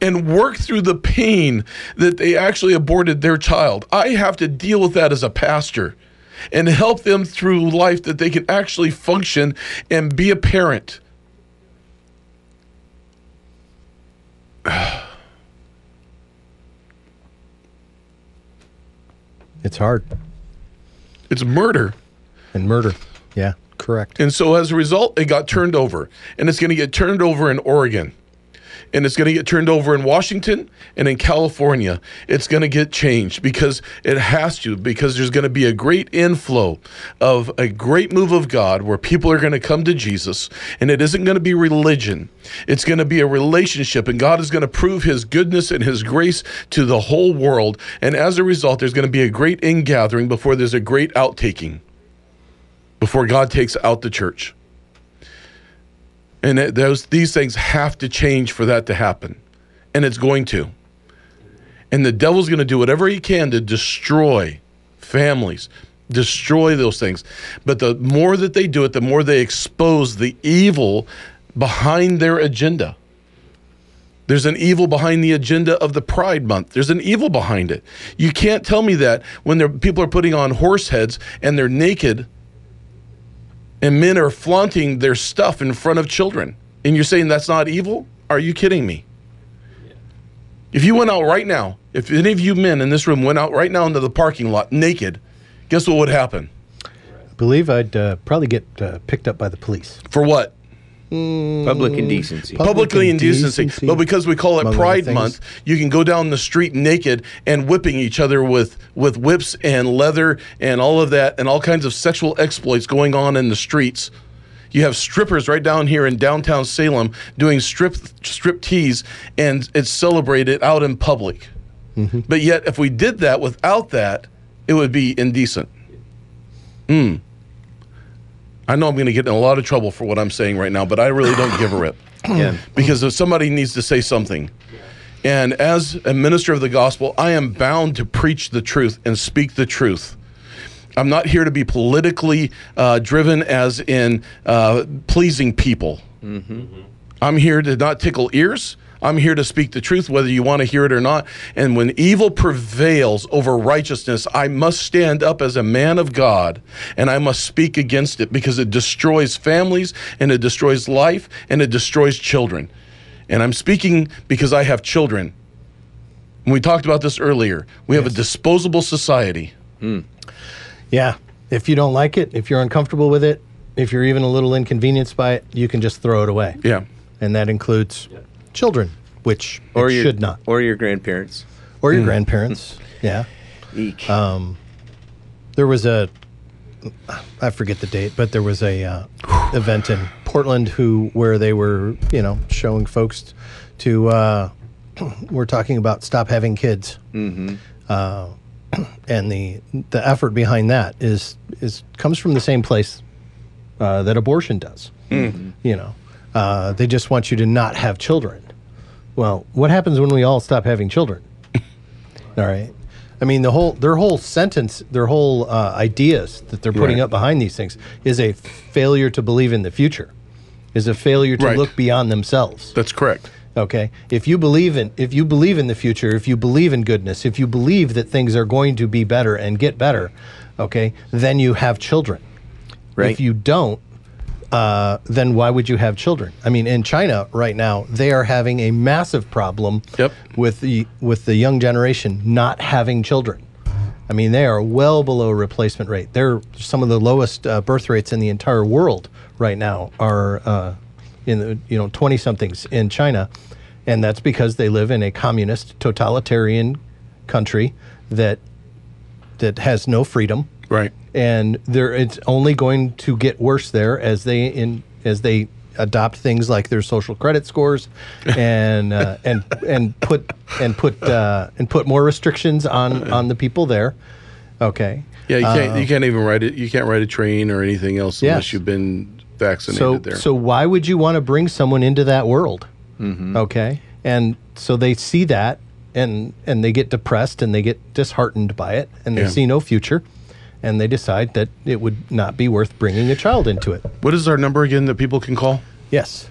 [SPEAKER 2] and work through the pain that they actually aborted their child. I have to deal with that as a pastor and help them through life that they can actually function and be a parent." [SIGHS] [SIGHS]
[SPEAKER 3] It's hard.
[SPEAKER 2] It's murder.
[SPEAKER 3] And murder. Yeah, correct.
[SPEAKER 2] And so as a result, it got turned over. And it's going to get turned over in Oregon. And it's going to get turned over in Washington and in California. It's going to get changed because it has to, because there's going to be a great inflow of a great move of God where people are going to come to Jesus. And it isn't going to be religion, it's going to be a relationship. And God is going to prove his goodness and his grace to the whole world. And as a result, there's going to be a great ingathering before there's a great outtaking before God takes out the church. And it, those these things have to change for that to happen. And it's going to. And the devil's going to do whatever he can to destroy families, destroy those things. But the more that they do it, the more they expose the evil behind their agenda. There's an evil behind the agenda of the Pride Month. There's an evil behind it. You can't tell me that when people are putting on horse heads and they're naked and men are flaunting their stuff in front of children. And you're saying that's not evil? Are you kidding me? If you went out right now, if any of you men in this room went out right now into the parking lot naked, guess what would happen?
[SPEAKER 3] I believe I'd uh, probably get uh, picked up by the police.
[SPEAKER 2] For what? Mm.
[SPEAKER 4] public indecency.
[SPEAKER 3] Pub-
[SPEAKER 2] Publicly indecency.
[SPEAKER 3] indecency,
[SPEAKER 2] But because we call it
[SPEAKER 3] among
[SPEAKER 2] Pride. Month, you can go down the street naked and whipping each other with, with whips and leather and all of that and all kinds of sexual exploits going on in the streets. You have strippers right down here in downtown Salem doing strip strip tease and it's celebrated out in public. Mm-hmm. But yet, if we did that without that, it would be indecent. Hmm. I know I'm going to get in a lot of trouble for what I'm saying right now, but I really don't give a rip [COUGHS]
[SPEAKER 4] yeah.
[SPEAKER 2] because if somebody needs to say something. And as a minister of the gospel, I am bound to preach the truth and speak the truth. I'm not here to be politically uh, driven, as in uh, pleasing people. I'm here to not tickle ears. I'm here to speak the truth, whether you want to hear it or not. And when evil prevails over righteousness, I must stand up as a man of God and I must speak against it because it destroys families and it destroys life and it destroys children. And I'm speaking because I have children. And we talked about this earlier. We have a disposable society. Hmm.
[SPEAKER 3] Yeah. If you don't like it, if you're uncomfortable with it, if you're even a little inconvenienced by it, you can just throw it away.
[SPEAKER 2] Yeah.
[SPEAKER 3] And that includes children, which
[SPEAKER 4] or
[SPEAKER 3] it
[SPEAKER 4] your,
[SPEAKER 3] should not,
[SPEAKER 4] or your grandparents.
[SPEAKER 3] or your grandparents. [LAUGHS] Yeah.
[SPEAKER 4] Eek.
[SPEAKER 3] There was a, I forget the date, but there was a uh, [SIGHS] event in Portland who where they were, you know, showing folks to. Uh, [CLEARS THROAT] we're talking about stop having kids. Mm-hmm. Uh, [CLEARS THROAT] and the the effort behind that is is comes from the same place uh, that abortion does. You know, uh, they just want you to not have children. Well, what happens when we all stop having children? [LAUGHS] all right. I mean, the whole their whole sentence, their whole uh, ideas that they're putting
[SPEAKER 2] Right.
[SPEAKER 3] up behind these things is a failure to believe in the future, is a failure to
[SPEAKER 2] Right.
[SPEAKER 3] look beyond themselves.
[SPEAKER 2] That's correct.
[SPEAKER 3] Okay. If you believe in if you believe in the future, if you believe in goodness, if you believe that things are going to be better and get better, okay, then you have children.
[SPEAKER 4] Right.
[SPEAKER 3] If you don't, uh, then why would you have children? I mean, in China right now, they are having a massive problem
[SPEAKER 2] Yep.
[SPEAKER 3] with the with the young generation not having children. I mean, they are well below replacement rate. They're some of the lowest uh, birth rates in the entire world right now. Are uh, in the you know twenty somethings in China, and that's because they live in a communist totalitarian country that that has no freedom
[SPEAKER 2] Right.
[SPEAKER 3] and there it's only going to get worse there as they in as they adopt things like their social credit scores [LAUGHS] and uh, and and put and put uh, and put more restrictions on on the people there. Okay.
[SPEAKER 2] Yeah, you can't you can't even ride it. You can't ride a train or anything else unless
[SPEAKER 3] Yes.
[SPEAKER 2] you've been vaccinated
[SPEAKER 3] So
[SPEAKER 2] there.
[SPEAKER 3] so why would you want to bring someone into that world? Okay. And so they see that and and they get depressed and they get disheartened by it and they
[SPEAKER 2] Yeah.
[SPEAKER 3] see no future and they decide that it would not be worth bringing a child into it.
[SPEAKER 2] what is our number again that people can call?
[SPEAKER 3] Yes.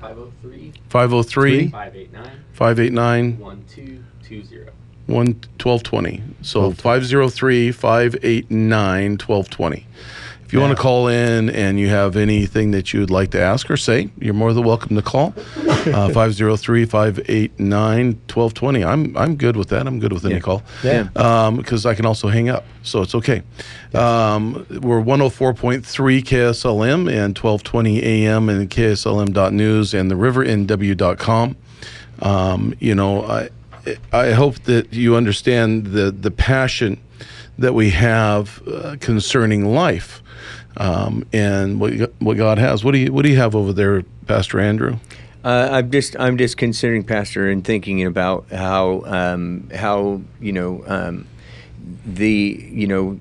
[SPEAKER 5] 503
[SPEAKER 2] 503
[SPEAKER 5] 589
[SPEAKER 2] 589
[SPEAKER 5] 1220.
[SPEAKER 2] 1 1220. So 503 589 1220. If you want to call in and you have anything that you would like to ask or say, you're more than welcome to call. Uh, [LAUGHS] 503 589 1220. I'm I'm good with that. I'm good with any call.
[SPEAKER 3] Yeah.
[SPEAKER 2] Because I can also hang up. So it's okay. Um, we're 104.3 KSLM and 1220 AM and KSLM.news and the rivernw.com. Um, you know, I, I hope that you understand the, the passion that we have uh, concerning life um, and what, what God has. What do you What do you have over there, Pastor Andrew?
[SPEAKER 4] Uh, I'm just I'm just considering pastor and thinking about how um, how you know um, the you know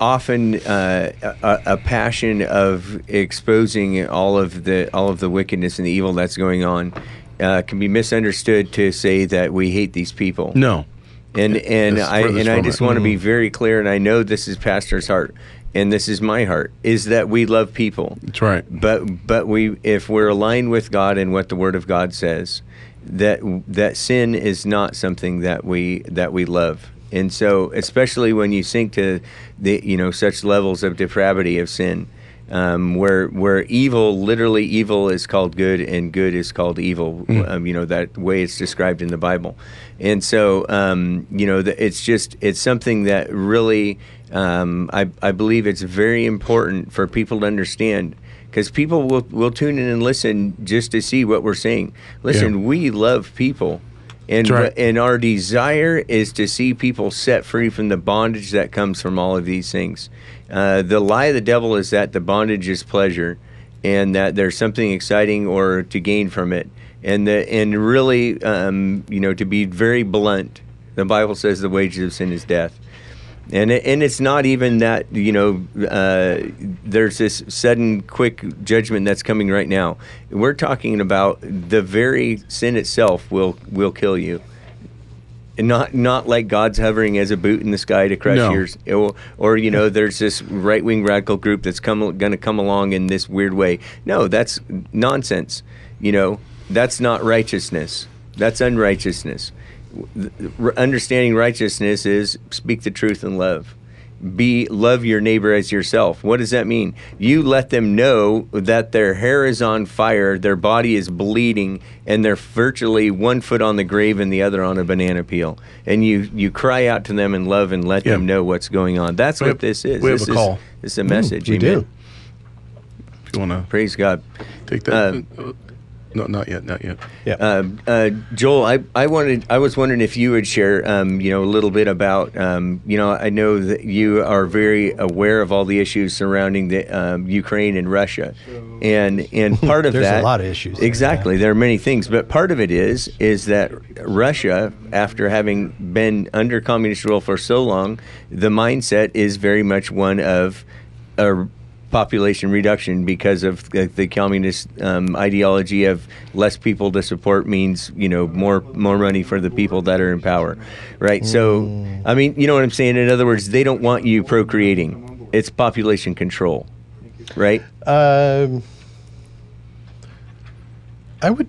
[SPEAKER 4] often uh, a, a passion of exposing all of the all of the wickedness and the evil that's going on uh, can be misunderstood to say that we hate these people.
[SPEAKER 2] No.
[SPEAKER 4] And and I and I just want to be very clear, and I know this is Pastor's heart, and this is my heart, is that we love people.
[SPEAKER 2] That's right.
[SPEAKER 4] But but we if we're aligned with God and what the Word of God says, that that sin is not something that we that we love. And so, especially when you sink to the you know such levels of depravity of sin, um, where where evil literally evil is called good and good is called evil. Um, you know that way it's described in the Bible, and so um, you know the, it's just it's something that really um, I I believe it's very important for people to understand because people will will tune in and listen just to see what we're saying. Listen,
[SPEAKER 2] Yeah.
[SPEAKER 4] we love people. And,
[SPEAKER 2] right.
[SPEAKER 4] and our desire is to see people set free from the bondage that comes from all of these things. Uh, the lie of the devil is that the bondage is pleasure, and that there's something exciting or to gain from it. And the, and really, um, you know, to be very blunt, the Bible says the wages of sin is death. And it, and it's not even that you know uh, there's this sudden quick judgment that's coming right now. We're talking about the very sin itself will will kill you, and not not like God's hovering as a boot in the sky to crush
[SPEAKER 2] No.
[SPEAKER 4] yours, or, or you know there's this right wing radical group that's come going to come along in this weird way. No, that's nonsense. You know, that's not righteousness. That's unrighteousness. Understanding righteousness is speak the truth in love. Be love your neighbor as yourself. What does that mean? You let them know that their hair is on fire, their body is bleeding, and they're virtually one foot on the grave and the other on a banana peel. And you you cry out to them in love and let
[SPEAKER 2] Yeah.
[SPEAKER 4] them know what's going on. That's
[SPEAKER 2] We
[SPEAKER 4] what
[SPEAKER 2] have-
[SPEAKER 4] this is.
[SPEAKER 2] we have
[SPEAKER 4] this
[SPEAKER 2] a
[SPEAKER 4] is,
[SPEAKER 2] call.
[SPEAKER 4] This is a message.
[SPEAKER 3] we
[SPEAKER 4] amen.
[SPEAKER 3] do.
[SPEAKER 2] If you want to
[SPEAKER 4] Praise God.
[SPEAKER 2] take that. Uh, no, not yet. Not yet.
[SPEAKER 3] Yeah.
[SPEAKER 4] Um, uh, Joel, I, I wanted I was wondering if you would share um, you know a little bit about um, you know I know that you are very aware of all the issues surrounding the um, Ukraine and Russia, and and [LAUGHS] part of
[SPEAKER 3] There's a lot of issues there,
[SPEAKER 4] exactly there are many things, but part of it is is that Russia after having been under communist rule for so long, the mindset is very much one of a population reduction because of the, the communist um, ideology of less people to support means you know more more money for the people that are in power right so i mean you know what i'm saying in other words they don't want you procreating it's population control right
[SPEAKER 3] Um, I would.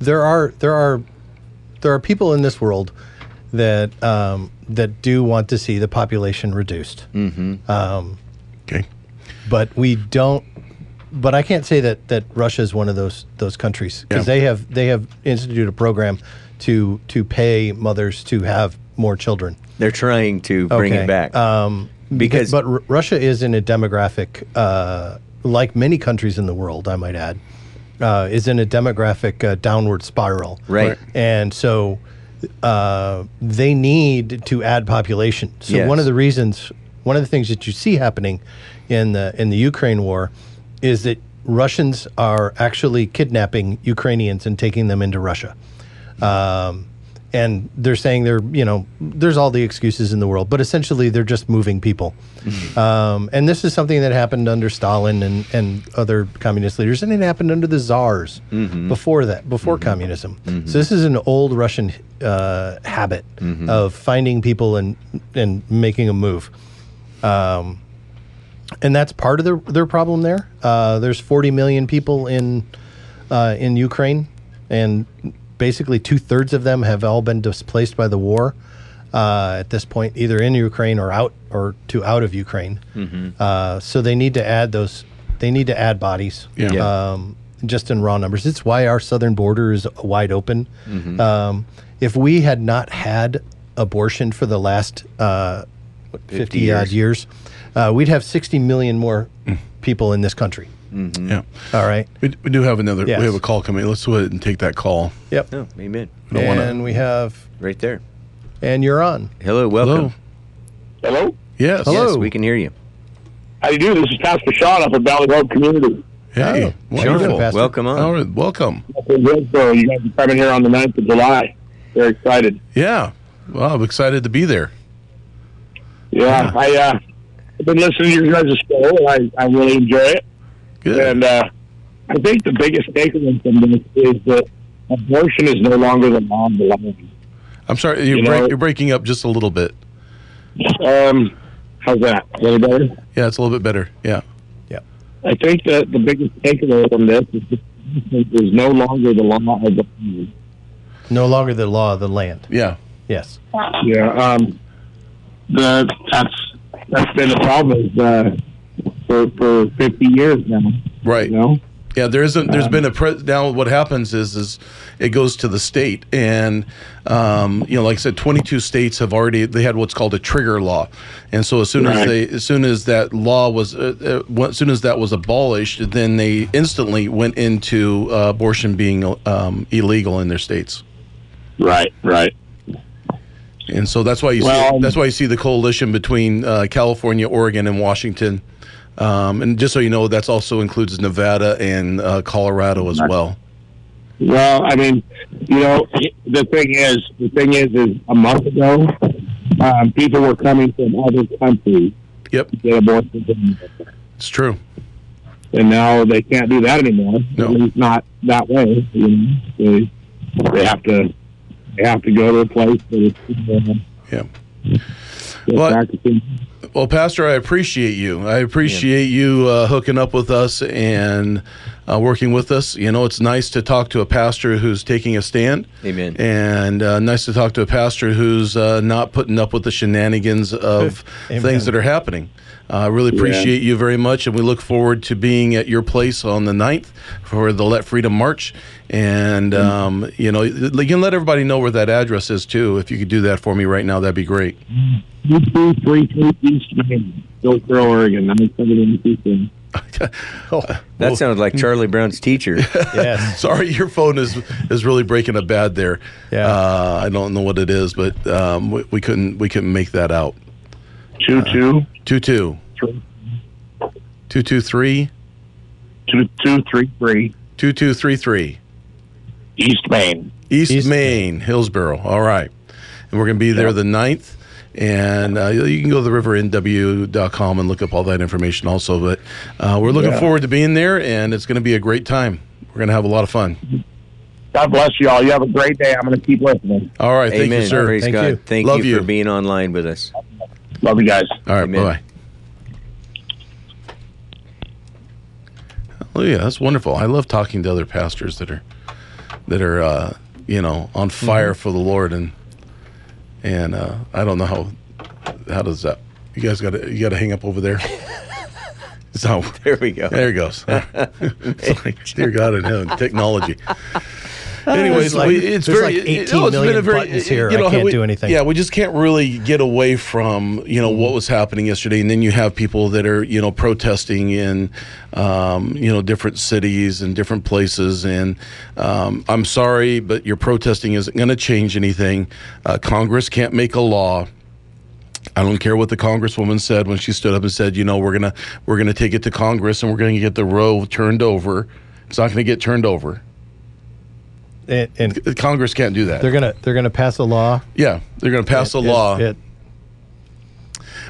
[SPEAKER 3] There are there are there are people in this world that um, that do want to see the population reduced,
[SPEAKER 4] mm-hmm.
[SPEAKER 3] um,
[SPEAKER 2] Okay.
[SPEAKER 3] But we don't. But I can't say that that Russia is one of those those countries because
[SPEAKER 2] Yeah.
[SPEAKER 3] they have they have instituted a program to to pay mothers to have more children.
[SPEAKER 4] they're trying to bring
[SPEAKER 3] Okay.
[SPEAKER 4] it back
[SPEAKER 3] Um,
[SPEAKER 4] Because-
[SPEAKER 3] but R- Russia is in a demographic, uh, like many countries in the world, I might add, uh, is in a demographic uh, downward spiral.
[SPEAKER 4] Right.
[SPEAKER 3] And so uh, they need to add population. So
[SPEAKER 4] Yes.
[SPEAKER 3] one of the reasons, one of the things that you see happening in the in the Ukraine war, is that Russians are actually kidnapping Ukrainians and taking them into Russia. Um, and they're saying they're, you know, there's all the excuses in the world, but essentially they're just moving people. Um, and this is something that happened under Stalin and, and other communist leaders, and it happened under the czars before that, before communism. So this is an old Russian uh, habit of finding people and and making a move. Um, and that's part of their their problem there. Uh, there's 40 million people in uh, in Ukraine, and basically two thirds of them have all been displaced by the war uh, at this point, either in Ukraine or out or to out of Ukraine. Uh, so they need to add those. They need to add bodies.
[SPEAKER 2] Yeah.
[SPEAKER 4] Yeah.
[SPEAKER 3] Um, just in raw numbers. It's why our southern border is wide open. Um, if we had not had abortion for the last uh, what, 50,
[SPEAKER 4] 50
[SPEAKER 3] odd
[SPEAKER 4] years.
[SPEAKER 3] Years, uh, we'd have 60 million more people in this country.
[SPEAKER 2] Yeah.
[SPEAKER 3] All right.
[SPEAKER 2] We, we do have another.
[SPEAKER 3] Yes.
[SPEAKER 2] We have a call coming. Let's go ahead and take that call.
[SPEAKER 3] Yep.
[SPEAKER 4] oh amen
[SPEAKER 2] don't wanna-
[SPEAKER 3] and we have,
[SPEAKER 4] right there
[SPEAKER 3] and you're on.
[SPEAKER 4] hello welcome
[SPEAKER 2] Hello.
[SPEAKER 6] Hello?
[SPEAKER 2] Yes.
[SPEAKER 3] Hello.
[SPEAKER 4] yes we can hear you
[SPEAKER 6] How do you doing? This is Pastor Sean up at Valley Road Community.
[SPEAKER 2] Hey.
[SPEAKER 3] Oh, how doing,
[SPEAKER 2] Wonderful.
[SPEAKER 3] Pastor?
[SPEAKER 4] welcome on
[SPEAKER 2] All right. Welcome.
[SPEAKER 6] So you guys are coming here on the 9th of July. Very excited.
[SPEAKER 2] Yeah. Well, I'm excited to be there.
[SPEAKER 6] Yeah, I, uh, I've been listening to your guys' show, and I, I really enjoy it.
[SPEAKER 2] Good.
[SPEAKER 6] And uh, I think the biggest takeaway from this is that abortion is no longer the law of the land.
[SPEAKER 2] I'm sorry. You're,
[SPEAKER 6] you
[SPEAKER 2] break,
[SPEAKER 6] know-
[SPEAKER 2] you're breaking up just a little bit.
[SPEAKER 6] Um, how's that? Is that any better?
[SPEAKER 2] Yeah, it's a little bit better. Yeah. Yeah.
[SPEAKER 6] I think that the biggest takeaway from this is that abortion no longer the law of the land.
[SPEAKER 3] No longer the law of the land.
[SPEAKER 2] Yeah.
[SPEAKER 3] Yes.
[SPEAKER 6] Yeah, um, the that's that's been the problem is, uh, for for fifty years now.
[SPEAKER 2] Right.
[SPEAKER 6] You know,
[SPEAKER 2] Yeah, there isn't. There's been a pre- now. What happens is, is it goes to the state, and um, you know, like I said, 22 states have already they had what's called a trigger law, and so as soon as they, as soon as that law was, uh, uh, as soon as that was abolished, then they instantly went into uh, abortion being um, illegal in their states,
[SPEAKER 6] right, right.
[SPEAKER 2] And so that's why you
[SPEAKER 6] Well,
[SPEAKER 2] see that's why you see the coalition between uh, California, Oregon, and Washington. Um, and just so you know, that's also includes Nevada and uh, Colorado as well.
[SPEAKER 6] Well, I mean, you know, the thing is, the thing is, is a month ago, um, people were coming from other countries
[SPEAKER 2] Yep,
[SPEAKER 6] to get abortions,
[SPEAKER 2] it's true.
[SPEAKER 6] and now they can't do that anymore.
[SPEAKER 2] No.
[SPEAKER 6] At least not that way. You know, they they have to have to go to a place that is uh,
[SPEAKER 2] Yeah. Well,
[SPEAKER 6] practicing.
[SPEAKER 2] Well, Pastor, I appreciate you. I appreciate you uh, hooking up with us and uh, working with us. You know, it's nice to talk to a pastor who's taking a stand.
[SPEAKER 4] Amen.
[SPEAKER 2] And uh, nice to talk to a pastor who's uh, not putting up with the shenanigans [LAUGHS] of things that are happening. Uh, I really appreciate yeah. you very much, and we look forward to being at your place on the 9th for the Let Freedom March. And, mm. um, you know, you can let everybody know where that address is, too. If you could do that for me right now, that'd be great.
[SPEAKER 6] 223 East Main, Hillsboro, Oregon, 972. [LAUGHS]
[SPEAKER 3] Oh,
[SPEAKER 4] That sounds like Charlie Brown's teacher. [LAUGHS]
[SPEAKER 3] yes. [LAUGHS]
[SPEAKER 2] Sorry, your phone is is really breaking a bad there.
[SPEAKER 3] Yeah.
[SPEAKER 2] Uh, I don't know what it is, but um, we, we couldn't we couldn't make that out.
[SPEAKER 6] Two two
[SPEAKER 2] Two two
[SPEAKER 6] three
[SPEAKER 2] two two three
[SPEAKER 6] two two three three
[SPEAKER 2] two two three three
[SPEAKER 6] East Main.
[SPEAKER 2] East, Main.
[SPEAKER 3] East
[SPEAKER 2] Main, Hillsboro. All right, and we're gonna be there the 9th. And uh, you can go to the rivernw.com and look up all that information also. But uh, we're looking
[SPEAKER 6] Yeah.
[SPEAKER 2] forward to being there, and it's going to be a great time. We're going to have a lot of fun.
[SPEAKER 6] God bless you all. You have a great day. I'm going to keep listening.
[SPEAKER 2] All right. Amen. Thank
[SPEAKER 4] Amen.
[SPEAKER 2] you, sir.
[SPEAKER 4] Praise
[SPEAKER 3] Thank
[SPEAKER 4] God.
[SPEAKER 3] you.
[SPEAKER 4] Thank
[SPEAKER 2] Love
[SPEAKER 4] you
[SPEAKER 2] you.
[SPEAKER 4] for being online with us.
[SPEAKER 6] Love you guys.
[SPEAKER 2] All right,
[SPEAKER 4] Amen.
[SPEAKER 2] bye. Oh yeah, that's wonderful. I love talking to other pastors that are that are uh, you know on fire for the Lord and and uh, I don't know how how does that you guys got to you got to hang up over there. [LAUGHS] So
[SPEAKER 4] There we go.
[SPEAKER 2] there it goes. [LAUGHS] It's like, dear God in heaven, technology. Anyways,
[SPEAKER 3] like-
[SPEAKER 2] we, it's very
[SPEAKER 3] like 18
[SPEAKER 2] it- oh, it's been
[SPEAKER 3] million
[SPEAKER 2] a very-
[SPEAKER 3] buttons here.
[SPEAKER 2] You know,
[SPEAKER 3] I can't
[SPEAKER 2] we-
[SPEAKER 3] do anything.
[SPEAKER 2] Yeah, we just can't really get away from you know what was happening yesterday, and then you have people that are you know protesting in um, you know different cities and different places. And um, I'm sorry, but your protesting isn't going to change anything. Uh, Congress can't make a law. I don't care what the congresswoman said when she stood up and said, you know, we're gonna we're gonna take it to Congress and we're gonna get the Roe turned over. It's not gonna get turned over.
[SPEAKER 3] And, and
[SPEAKER 2] Congress can't do that.
[SPEAKER 3] they're gonna they're gonna pass a law.
[SPEAKER 2] yeah, they're gonna pass a law,
[SPEAKER 3] it-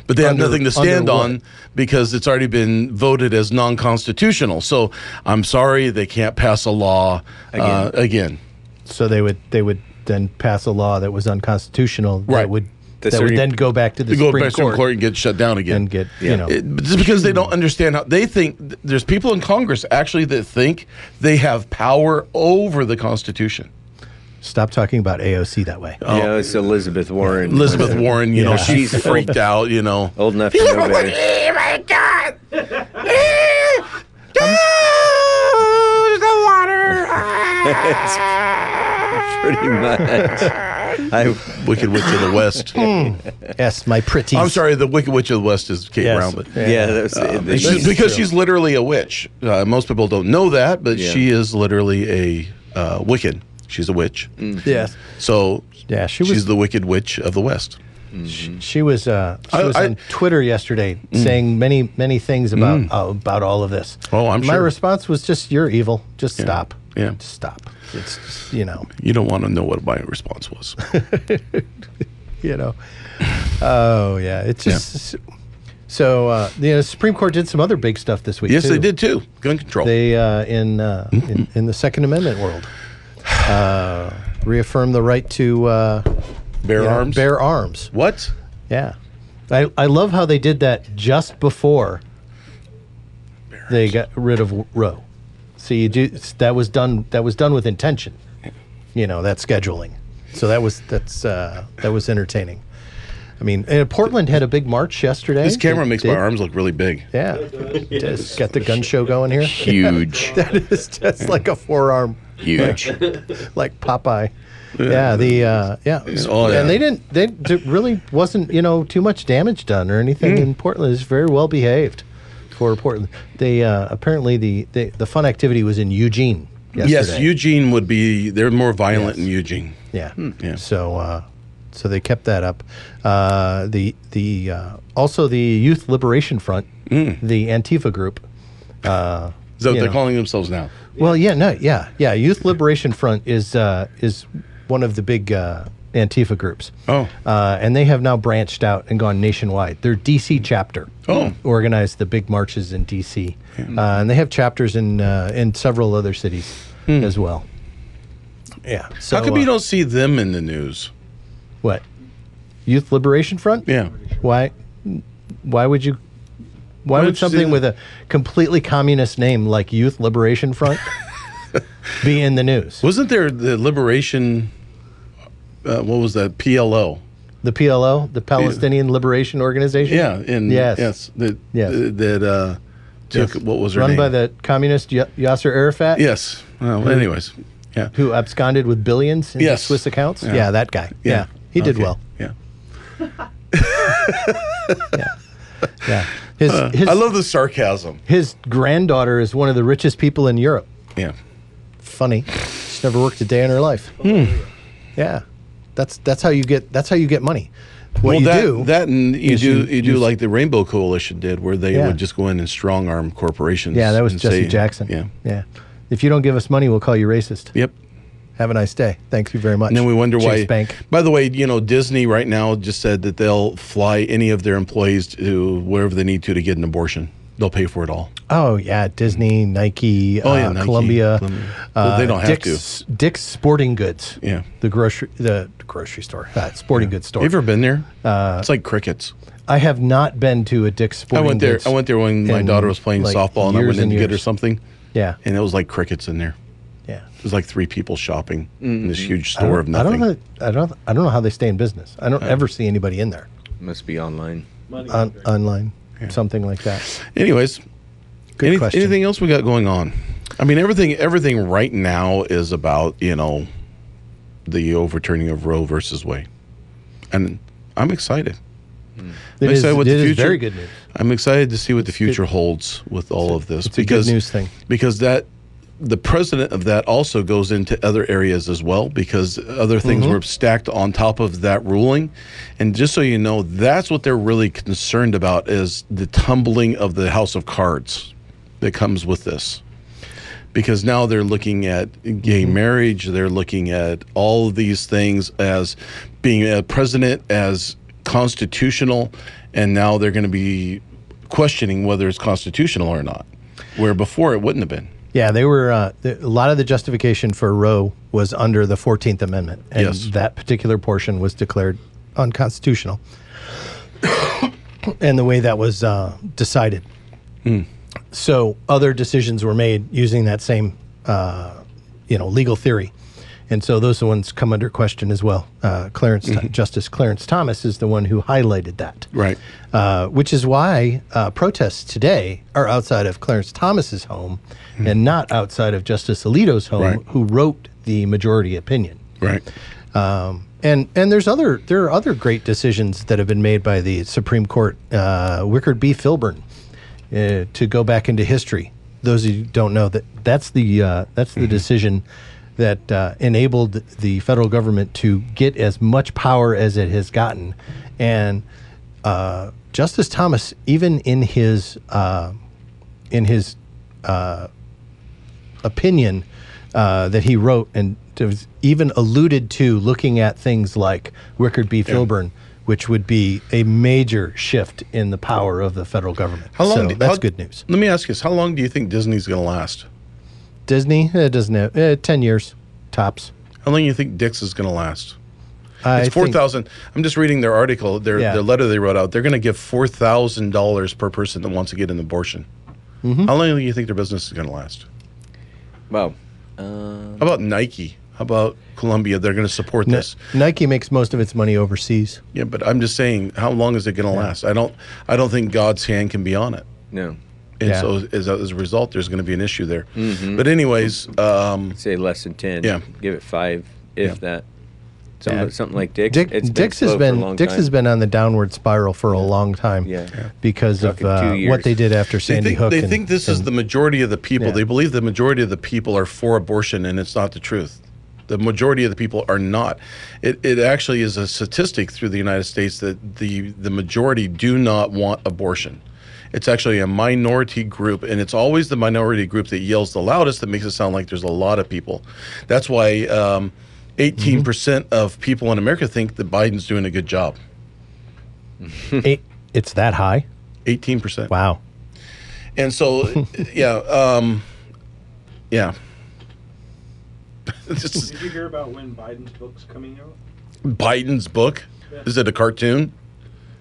[SPEAKER 2] but they have nothing to stand on because it's already been voted as non-constitutional. So I'm sorry they can't pass a law uh, again.
[SPEAKER 3] so they would they would then pass a law that was unconstitutional.
[SPEAKER 2] Right.
[SPEAKER 3] That would
[SPEAKER 4] The
[SPEAKER 3] that would then go back to the
[SPEAKER 2] go
[SPEAKER 3] Supreme
[SPEAKER 2] back Supreme
[SPEAKER 3] Court,
[SPEAKER 2] Court and get shut down again.
[SPEAKER 3] and get
[SPEAKER 4] Yeah.
[SPEAKER 3] you know.
[SPEAKER 2] It- just because they don't understand how they think there's people in Congress actually that think they have power over the Constitution.
[SPEAKER 3] stop talking about AOC that way.
[SPEAKER 2] Oh.
[SPEAKER 4] You know, it's Elizabeth Warren.
[SPEAKER 2] Elizabeth Warren, you know, she's freaked out, you know.
[SPEAKER 4] Old enough to know better. Pretty much. [LAUGHS] I,
[SPEAKER 2] Wicked Witch of the West. [LAUGHS]
[SPEAKER 3] Yes, my pretty.
[SPEAKER 2] I'm sorry, the Wicked Witch of the West is Kate
[SPEAKER 3] Yes.
[SPEAKER 2] Brown, but
[SPEAKER 4] yeah, that was,
[SPEAKER 2] um,
[SPEAKER 4] the-
[SPEAKER 2] she's- because she's literally a witch. Uh, most people don't know that, but
[SPEAKER 4] Yeah.
[SPEAKER 2] she is literally a uh, Wiccan. She's a witch.
[SPEAKER 3] Yes.
[SPEAKER 2] So
[SPEAKER 3] Yeah, she
[SPEAKER 2] she's
[SPEAKER 3] was.
[SPEAKER 2] the Wicked Witch of the West.
[SPEAKER 3] She was. Uh, she
[SPEAKER 2] I-
[SPEAKER 3] was
[SPEAKER 2] I-
[SPEAKER 3] on Twitter yesterday saying many many things about uh, about all of this.
[SPEAKER 2] Oh, I'm
[SPEAKER 3] My
[SPEAKER 2] sure.
[SPEAKER 3] response was just, "You're evil. Just stop.
[SPEAKER 2] Yeah.
[SPEAKER 3] Stop. It's just, you know,
[SPEAKER 2] You don't want to know what my response was. [LAUGHS]
[SPEAKER 3] you know." Oh yeah, it's just. So uh, the uh, Supreme Court did some other big stuff this week.
[SPEAKER 2] yes,
[SPEAKER 3] too.
[SPEAKER 2] they did too. Gun control.
[SPEAKER 3] They uh, in, uh, in in the Second Amendment world uh, reaffirmed the right to uh,
[SPEAKER 2] bear
[SPEAKER 3] you know,
[SPEAKER 2] arms.
[SPEAKER 3] bear arms.
[SPEAKER 2] What?
[SPEAKER 3] Yeah, I I love how they did that just before they got rid of Roe. So you do that was done that was done with intention. You know that scheduling. So that was that's uh, that was entertaining. I mean, and Portland had a big march yesterday.
[SPEAKER 2] This camera
[SPEAKER 3] They
[SPEAKER 2] makes my arms look really big.
[SPEAKER 3] Yeah, just got the gun show going here.
[SPEAKER 4] huge. [LAUGHS]
[SPEAKER 3] That is just like a forearm,
[SPEAKER 4] Huge. [LAUGHS]
[SPEAKER 3] like Popeye. Yeah, the uh, yeah,
[SPEAKER 2] Oh, yeah.
[SPEAKER 3] and they didn't. They really wasn't you know too much damage done or anything
[SPEAKER 2] Hmm.
[SPEAKER 3] in Portland. It's very well behaved for Portland. They uh, apparently the, the the fun activity was in Eugene. Yesterday.
[SPEAKER 2] Yes, Eugene would be. They're more violent
[SPEAKER 3] Yes.
[SPEAKER 2] in Eugene.
[SPEAKER 3] Yeah.
[SPEAKER 2] Yeah.
[SPEAKER 3] So uh, so they kept that up. Uh, the the uh, also the Youth Liberation Front, the Antifa group. Uh,
[SPEAKER 2] Is that what they're
[SPEAKER 3] know.
[SPEAKER 2] calling themselves now?
[SPEAKER 3] Well, yeah, no, yeah, yeah. Youth Liberation Front is uh, is one of the big uh, Antifa groups.
[SPEAKER 2] Oh.
[SPEAKER 3] uh, and they have now branched out and gone nationwide. Their DC chapter.
[SPEAKER 2] Oh.
[SPEAKER 3] organized the big marches in DC, uh, and they have chapters in uh, in several other cities as well. Yeah. So.
[SPEAKER 2] How come
[SPEAKER 3] uh,
[SPEAKER 2] you don't see them in the news?
[SPEAKER 3] what? Youth Liberation Front?
[SPEAKER 2] Yeah.
[SPEAKER 3] Why? Why would you? Why
[SPEAKER 2] Why
[SPEAKER 3] would something with a completely communist name like Youth Liberation Front [LAUGHS] be in the news?
[SPEAKER 2] Wasn't there the liberation? Uh, what was that? PLO.
[SPEAKER 3] The PLO, the Palestinian Liberation Organization?
[SPEAKER 2] Yeah, and
[SPEAKER 3] Yes.
[SPEAKER 2] yes, that
[SPEAKER 3] Yes.
[SPEAKER 2] that uh, took
[SPEAKER 3] Yes.
[SPEAKER 2] what was her
[SPEAKER 3] Run
[SPEAKER 2] name?
[SPEAKER 3] by the communist Y- Yasser Arafat?
[SPEAKER 2] yes. Well, anyways, yeah,
[SPEAKER 3] Who absconded with billions in
[SPEAKER 2] Yes.
[SPEAKER 3] Swiss accounts?
[SPEAKER 2] Yeah.
[SPEAKER 3] Yeah. that guy. Yeah. He did
[SPEAKER 2] Okay.
[SPEAKER 3] well.
[SPEAKER 2] Yeah, [LAUGHS]
[SPEAKER 3] Yeah. His, his,
[SPEAKER 2] Uh, I love the sarcasm.
[SPEAKER 3] his granddaughter is one of the richest people in Europe.
[SPEAKER 2] Yeah,
[SPEAKER 3] Funny. She's never worked a day in her life.
[SPEAKER 2] Hmm.
[SPEAKER 3] Yeah. That's that's how you get that's how you get money. What
[SPEAKER 2] well,
[SPEAKER 3] you
[SPEAKER 2] that,
[SPEAKER 3] do
[SPEAKER 2] that and you do
[SPEAKER 3] you-
[SPEAKER 2] you, do
[SPEAKER 3] you-
[SPEAKER 2] like the Rainbow Coalition did, where they
[SPEAKER 3] Yeah.
[SPEAKER 2] would just go in and strong arm corporations.
[SPEAKER 3] Yeah, that was Jesse
[SPEAKER 2] say-
[SPEAKER 3] Jackson.
[SPEAKER 2] Yeah,
[SPEAKER 3] Yeah. If you don't give us money, we'll call you racist.
[SPEAKER 2] yep.
[SPEAKER 3] Have a nice day. Thank you very much.
[SPEAKER 2] And then we wonder
[SPEAKER 3] Chase
[SPEAKER 2] why.
[SPEAKER 3] Bank.
[SPEAKER 2] By the way, you know Disney right now just said that they'll fly any of their employees to wherever they need to to get an abortion. They'll pay for it all.
[SPEAKER 3] Oh yeah, Disney, Nike,
[SPEAKER 2] Oh, yeah,
[SPEAKER 3] uh,
[SPEAKER 2] Nike,
[SPEAKER 3] Columbia.
[SPEAKER 2] Columbia. Well, they don't have
[SPEAKER 3] Dick's, Dick's Sporting Goods.
[SPEAKER 2] Yeah.
[SPEAKER 3] The grocery the grocery store. Uh, sporting goods store.
[SPEAKER 2] You ever been there? it's like crickets.
[SPEAKER 3] I have not been to a Dick's Sporting.
[SPEAKER 2] I
[SPEAKER 3] Sporting
[SPEAKER 2] went there.
[SPEAKER 3] Goods.
[SPEAKER 2] I went there when my daughter was playing
[SPEAKER 3] like,
[SPEAKER 2] softball, and I went in
[SPEAKER 3] and
[SPEAKER 2] to get her something,
[SPEAKER 3] Yeah.
[SPEAKER 2] and it was like crickets in there.
[SPEAKER 3] Yeah.
[SPEAKER 2] It was like three people shopping in this huge
[SPEAKER 3] Mm-hmm.
[SPEAKER 2] Store of
[SPEAKER 3] don't, I
[SPEAKER 2] nothing.
[SPEAKER 3] don't know. I don't. I don't know how they stay in business. I don't ever see anybody in there
[SPEAKER 4] Must be online.
[SPEAKER 5] Money
[SPEAKER 3] on,
[SPEAKER 5] laundering.
[SPEAKER 3] Online, something like that.
[SPEAKER 2] Anyways,
[SPEAKER 3] Good
[SPEAKER 2] any-
[SPEAKER 3] question.
[SPEAKER 2] anything else we got going on? I mean, everything. Everything right now is about you know the overturning of Roe versus Wade, and I'm excited. Hmm.
[SPEAKER 3] It
[SPEAKER 2] I'm
[SPEAKER 3] is,
[SPEAKER 2] excited what
[SPEAKER 3] it
[SPEAKER 2] the
[SPEAKER 3] is
[SPEAKER 2] future-
[SPEAKER 3] very good news.
[SPEAKER 2] I'm excited to see what the future holds with all of this
[SPEAKER 3] It's a
[SPEAKER 2] because
[SPEAKER 3] good news thing.
[SPEAKER 2] because that the precedent of that also goes into other areas as well because other things
[SPEAKER 3] Mm-hmm.
[SPEAKER 2] were stacked on top of that ruling and just so you know that's what they're really concerned about is the tumbling of the house of cards that comes with this because now they're looking at gay
[SPEAKER 3] Mm-hmm.
[SPEAKER 2] marriage they're looking at all of these things as being a precedent as constitutional and now they're going to be questioning whether it's constitutional or not where before it wouldn't have been
[SPEAKER 3] Yeah, they were. Uh, the, a lot of the justification for Roe was under the Fourteenth Amendment, and
[SPEAKER 2] Yes.
[SPEAKER 3] that particular portion was declared unconstitutional. [COUGHS] and the way that was uh, decided, so other decisions were made using that same, uh, you know, legal theory, and so those are ones come under question as well. Uh, Clarence Justice Clarence Thomas is the one who highlighted that
[SPEAKER 2] right
[SPEAKER 3] uh, which is why uh, protests today are outside of Clarence Thomas's home and not outside of Justice Alito's home,
[SPEAKER 2] Right.
[SPEAKER 3] who wrote the majority opinion.
[SPEAKER 2] right
[SPEAKER 3] Um, and and there's other there are other great decisions that have been made by the Supreme Court. Uh, Wickard v. Filburn, uh, to go back into history. Those of you who don't know that that's the uh, that's the decision that uh, enabled the federal government to get as much power as it has gotten, and uh, Justice Thomas, even in his uh, in his uh, opinion uh, that he wrote and even alluded to looking at things like Wickard v. Filburn, which would be a major shift in the power of the federal government.
[SPEAKER 2] how long
[SPEAKER 3] So
[SPEAKER 2] do-
[SPEAKER 3] that's
[SPEAKER 2] how-
[SPEAKER 3] good news.
[SPEAKER 2] let me ask you this how long do you think disney's going to last
[SPEAKER 3] Disney, it doesn't have, uh, 10 years tops.
[SPEAKER 2] how long do you think Dick's is going to last
[SPEAKER 3] I
[SPEAKER 2] it's
[SPEAKER 3] think-
[SPEAKER 2] 4000 i'm just reading their article their,
[SPEAKER 3] Yeah.
[SPEAKER 2] their letter they wrote out they're going to give $4000 per person that wants to get an abortion
[SPEAKER 3] Mm-hmm.
[SPEAKER 2] how long do you think their business is going to last
[SPEAKER 4] Wow. Uh,
[SPEAKER 2] how about nike how about columbia they're going to support
[SPEAKER 3] Ni-
[SPEAKER 2] this
[SPEAKER 3] Nike makes most of its money overseas.
[SPEAKER 2] yeah but i'm just saying how long is it going to last i don't i don't think god's hand can be on it
[SPEAKER 4] no.
[SPEAKER 2] And
[SPEAKER 3] Yeah.
[SPEAKER 2] so as a, as a result there's going to be an issue there but anyways um,
[SPEAKER 4] Say less than 10.
[SPEAKER 2] Yeah.
[SPEAKER 4] Give it five, if
[SPEAKER 2] Yeah.
[SPEAKER 4] that. Something,
[SPEAKER 3] Yeah.
[SPEAKER 4] something like Dick.
[SPEAKER 3] Dick,
[SPEAKER 4] It's
[SPEAKER 3] Dick's
[SPEAKER 4] slow
[SPEAKER 3] has
[SPEAKER 4] for a
[SPEAKER 3] been
[SPEAKER 4] long
[SPEAKER 3] Dick's
[SPEAKER 4] time.
[SPEAKER 3] has been on the downward spiral for a long time.
[SPEAKER 4] Yeah. Yeah.
[SPEAKER 3] because of uh, what they did after
[SPEAKER 2] they
[SPEAKER 3] Sandy
[SPEAKER 2] think,
[SPEAKER 3] Hook.
[SPEAKER 2] they
[SPEAKER 3] and-
[SPEAKER 2] think this is the majority of the people
[SPEAKER 3] Yeah.
[SPEAKER 2] they believe the majority of the people are for abortion and it's not the truth the majority of the people are not it, it actually is a statistic through the united states that the the majority do not want abortion it's actually a minority group and it's always the minority group that yells the loudest that makes it sound like there's a lot of people that's why um, 18% of people in america think that biden's doing a good job [LAUGHS]
[SPEAKER 3] Eight- it's that high.
[SPEAKER 2] 18%
[SPEAKER 3] Wow.
[SPEAKER 2] And so, [LAUGHS] yeah, um, yeah. [LAUGHS]
[SPEAKER 7] Did you hear about when Biden's book's coming out?
[SPEAKER 2] Biden's book. Is it a cartoon?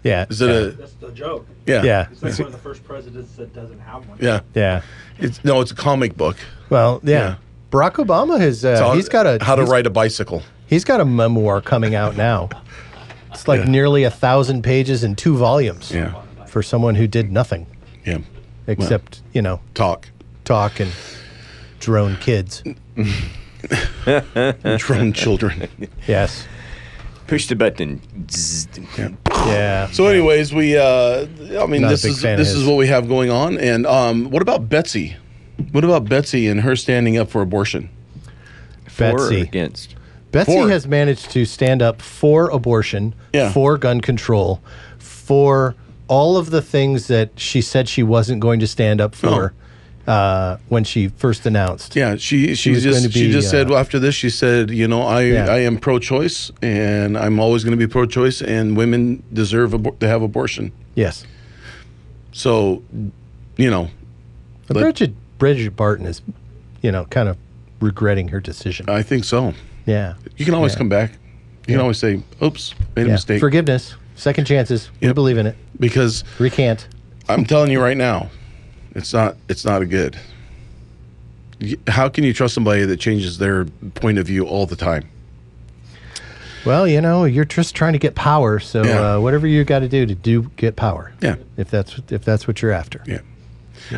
[SPEAKER 3] Yeah.
[SPEAKER 2] Is it a
[SPEAKER 7] That's the joke.
[SPEAKER 2] yeah?
[SPEAKER 3] Yeah.
[SPEAKER 7] It's like one of the first presidents that doesn't have one.
[SPEAKER 2] Yeah.
[SPEAKER 3] Yeah.
[SPEAKER 2] It's no, it's a comic book.
[SPEAKER 3] Well, yeah.
[SPEAKER 2] Yeah.
[SPEAKER 3] Barack Obama has uh,
[SPEAKER 2] It's all-
[SPEAKER 3] he's got a
[SPEAKER 2] how to
[SPEAKER 3] he's-
[SPEAKER 2] ride a bicycle.
[SPEAKER 3] He's got a memoir coming out now. [LAUGHS] It's like
[SPEAKER 2] Yeah.
[SPEAKER 3] nearly a thousand pages in two volumes.
[SPEAKER 2] Yeah.
[SPEAKER 3] For someone who did nothing
[SPEAKER 2] Yeah.
[SPEAKER 3] except you know
[SPEAKER 2] Talk.
[SPEAKER 3] talk and drone kids. [LAUGHS]
[SPEAKER 2] Drone children.
[SPEAKER 3] Yes.
[SPEAKER 4] Push the button.
[SPEAKER 3] Yeah.
[SPEAKER 2] So, anyways, we. Uh, I mean,
[SPEAKER 3] Not
[SPEAKER 2] this is this is what we have going on. And um, what about Betsy? What about Betsy and her standing up for abortion?
[SPEAKER 4] For or
[SPEAKER 3] Betsy.
[SPEAKER 4] against.
[SPEAKER 3] Betsy
[SPEAKER 2] For-
[SPEAKER 3] has managed to stand up for abortion,
[SPEAKER 2] Yeah.
[SPEAKER 3] for gun control, for all of the things that she said she wasn't going to stand up for uh, when she first announced.
[SPEAKER 2] Yeah, she she,
[SPEAKER 3] was
[SPEAKER 2] just
[SPEAKER 3] to
[SPEAKER 2] she
[SPEAKER 3] be,
[SPEAKER 2] just said
[SPEAKER 3] uh,
[SPEAKER 2] well, after this she said you know I
[SPEAKER 3] Yeah.
[SPEAKER 2] I am pro-choice and I'm always going to be pro-choice and women deserve abor- to have abortion.
[SPEAKER 3] Yes.
[SPEAKER 2] So, you know,
[SPEAKER 3] But Bridget Bridget Barton is, you know, kind of regretting her decision.
[SPEAKER 2] I think so.
[SPEAKER 3] yeah.
[SPEAKER 2] You can always
[SPEAKER 3] Yeah.
[SPEAKER 2] come back. You can always say, "Oops, made a mistake."
[SPEAKER 3] Forgiveness, second chances. We
[SPEAKER 2] Yep.
[SPEAKER 3] believe in it.
[SPEAKER 2] because
[SPEAKER 3] Recant.
[SPEAKER 2] I'm telling you right now, it's not it's not a good. How can you trust somebody that changes their point of view all the time?
[SPEAKER 3] Well, you know, you're just trying to get power, so
[SPEAKER 2] Yeah.
[SPEAKER 3] uh, whatever you got to do to do get power.
[SPEAKER 2] Yeah.
[SPEAKER 3] If that's if that's what you're after.
[SPEAKER 2] Yeah.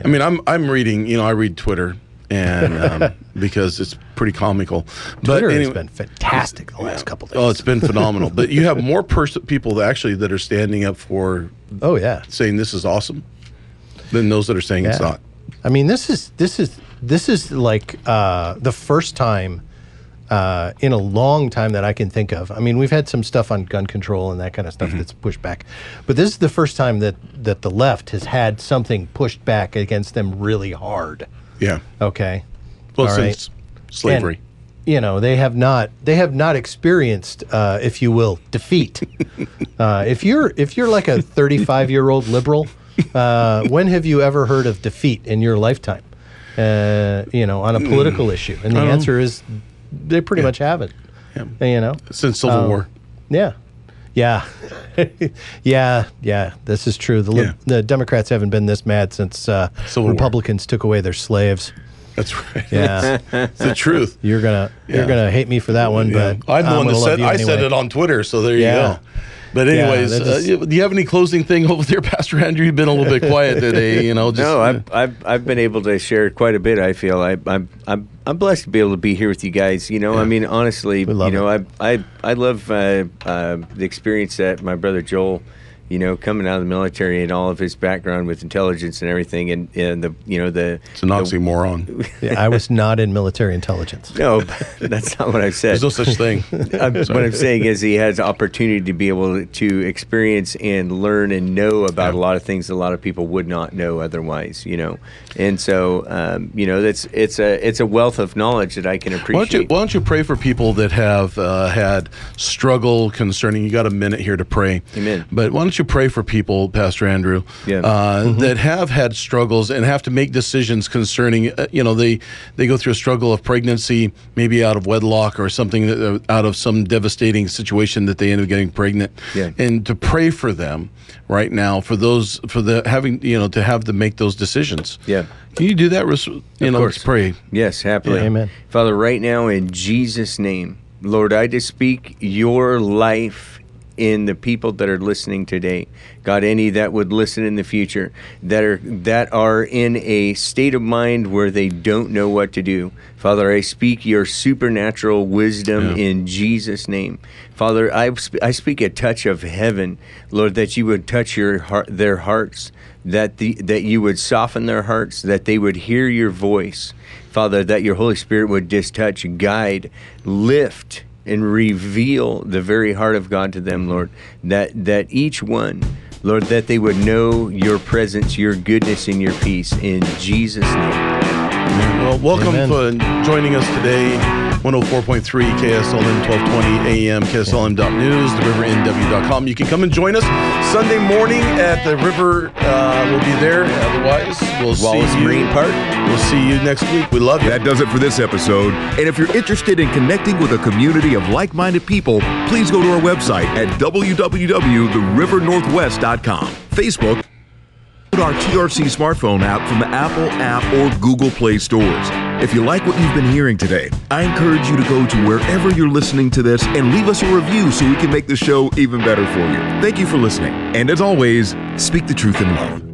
[SPEAKER 2] I mean, I'm I'm reading. You know, I read Twitter, and um, [LAUGHS] because it's pretty comical. But
[SPEAKER 3] Twitter has
[SPEAKER 2] anyway-
[SPEAKER 3] been fantastic the last couple days.
[SPEAKER 2] Oh, it's been phenomenal. [LAUGHS] but you have more pers- people that actually that are standing up for
[SPEAKER 3] oh yeah.
[SPEAKER 2] saying this is awesome than those that are saying it's not.
[SPEAKER 3] I mean, this is this is this is like uh, the first time uh, in a long time that I can think of. I mean, we've had some stuff on gun control and that kind of
[SPEAKER 2] Mm-hmm.
[SPEAKER 3] stuff that's pushed back, but this is the first time that that the left has had something pushed back against them really hard.
[SPEAKER 2] Yeah.
[SPEAKER 3] Okay.
[SPEAKER 2] Well,
[SPEAKER 3] All right.
[SPEAKER 2] since slavery.
[SPEAKER 3] And, you know, they have not they have not experienced, uh, if you will, defeat. [LAUGHS] uh, if you're if you're like a 35 year old liberal, uh, when have you ever heard of defeat in your lifetime? Uh, you know, on a political issue, and the answer is they pretty much haven't.
[SPEAKER 2] Yeah.
[SPEAKER 3] You know,
[SPEAKER 2] since Civil
[SPEAKER 3] Um,
[SPEAKER 2] War.
[SPEAKER 3] yeah. Yeah, [LAUGHS] yeah, yeah. This is true. The,
[SPEAKER 2] Yeah.
[SPEAKER 3] the Democrats haven't been this mad since uh,
[SPEAKER 2] Civil War.
[SPEAKER 3] Republicans took away their slaves.
[SPEAKER 2] That's right.
[SPEAKER 3] Yeah, [LAUGHS]
[SPEAKER 2] it's the truth.
[SPEAKER 3] you're gonna
[SPEAKER 2] Yeah.
[SPEAKER 3] you're gonna hate me for that one,
[SPEAKER 2] Yeah.
[SPEAKER 3] but
[SPEAKER 2] I'm the one that said I said it on Twitter, so there
[SPEAKER 3] Yeah.
[SPEAKER 2] you go. But
[SPEAKER 3] Yeah,
[SPEAKER 2] anyways,
[SPEAKER 3] that
[SPEAKER 2] uh,
[SPEAKER 3] is-
[SPEAKER 2] you- do you have any closing thing [LAUGHS] over there, Pastor Andrew? You've been a little bit quiet today. You know, just,
[SPEAKER 4] no,
[SPEAKER 2] uh,
[SPEAKER 4] I've, I've I've been able to share quite a bit. I feel I, I'm I'm I'm blessed to be able to be here with you guys. You know, I mean, honestly, you know, I I I love uh, uh, the experience that my brother Joel, you know, coming out of the military and all of his background with intelligence and everything, and, and the you know the
[SPEAKER 2] it's an oxymoron. [LAUGHS]
[SPEAKER 3] Yeah, I was not in military intelligence.
[SPEAKER 4] no, that's not what I've said.
[SPEAKER 2] There's no such thing. [LAUGHS]
[SPEAKER 4] I'm, what I'm saying is he has opportunity to be able to experience and learn and know about
[SPEAKER 2] Yeah.
[SPEAKER 4] a lot of things a lot of people would not know otherwise, you know. And so, um, you know, that's it's a it's a wealth of knowledge that I can
[SPEAKER 2] Why don't,
[SPEAKER 4] appreciate.
[SPEAKER 2] you, why don't you pray for people that have uh, had struggle concerning? You got a minute here to pray.
[SPEAKER 4] Amen.
[SPEAKER 2] But why don't you pray for people, Pastor Andrew,
[SPEAKER 4] Yeah.
[SPEAKER 2] uh, that have had struggles and have to make decisions concerning? Uh, you know, they they go through a struggle of pregnancy, maybe out of wedlock or something, that, uh, out of some devastating situation that they end up getting pregnant.
[SPEAKER 4] Yeah.
[SPEAKER 2] And to pray for them right now, for those for the having you know to have to make those decisions.
[SPEAKER 4] Yeah.
[SPEAKER 2] Can you do that? Res- You know,
[SPEAKER 4] course.
[SPEAKER 2] let's pray.
[SPEAKER 4] Yes, happily.
[SPEAKER 3] Yeah. Amen.
[SPEAKER 4] Father, right now in Jesus' name, Lord, I just speak your life in the people that are listening today. God, any that would listen in the future that are that are in a state of mind where they don't know what to do. Father, I speak your supernatural wisdom
[SPEAKER 2] Yeah.
[SPEAKER 4] in Jesus' name. Father, I, sp- I speak a touch of heaven, Lord, that you would touch your heart, their hearts, that the that you would soften their hearts, that they would hear your voice, Father, that your Holy Spirit would just touch, guide, lift, and reveal the very heart of God to them, Lord. That that each one, Lord, that they would know your presence, your goodness, and your peace in Jesus' name.
[SPEAKER 2] Well, welcome
[SPEAKER 3] Amen.
[SPEAKER 2] for joining us today. 104.3 KSLM 1220 AM, KSLM.news, therivernw.com. You can come and join us Sunday morning at the river. Uh, we'll be there. Otherwise, we'll
[SPEAKER 4] Wallace
[SPEAKER 2] see you.
[SPEAKER 4] Marine Park.
[SPEAKER 2] We'll see you next week. We love you.
[SPEAKER 1] That does it for this episode. And if you're interested in connecting with a community of like minded people, please go to our website at www.therivernorthwest.com. Facebook, our TRC smartphone app from the Apple app or Google Play stores. If you like what you've been hearing today, I encourage you to go to wherever you're listening to this and leave us a review so we can make the show even better for you. Thank you for listening. And as always, speak the truth in love.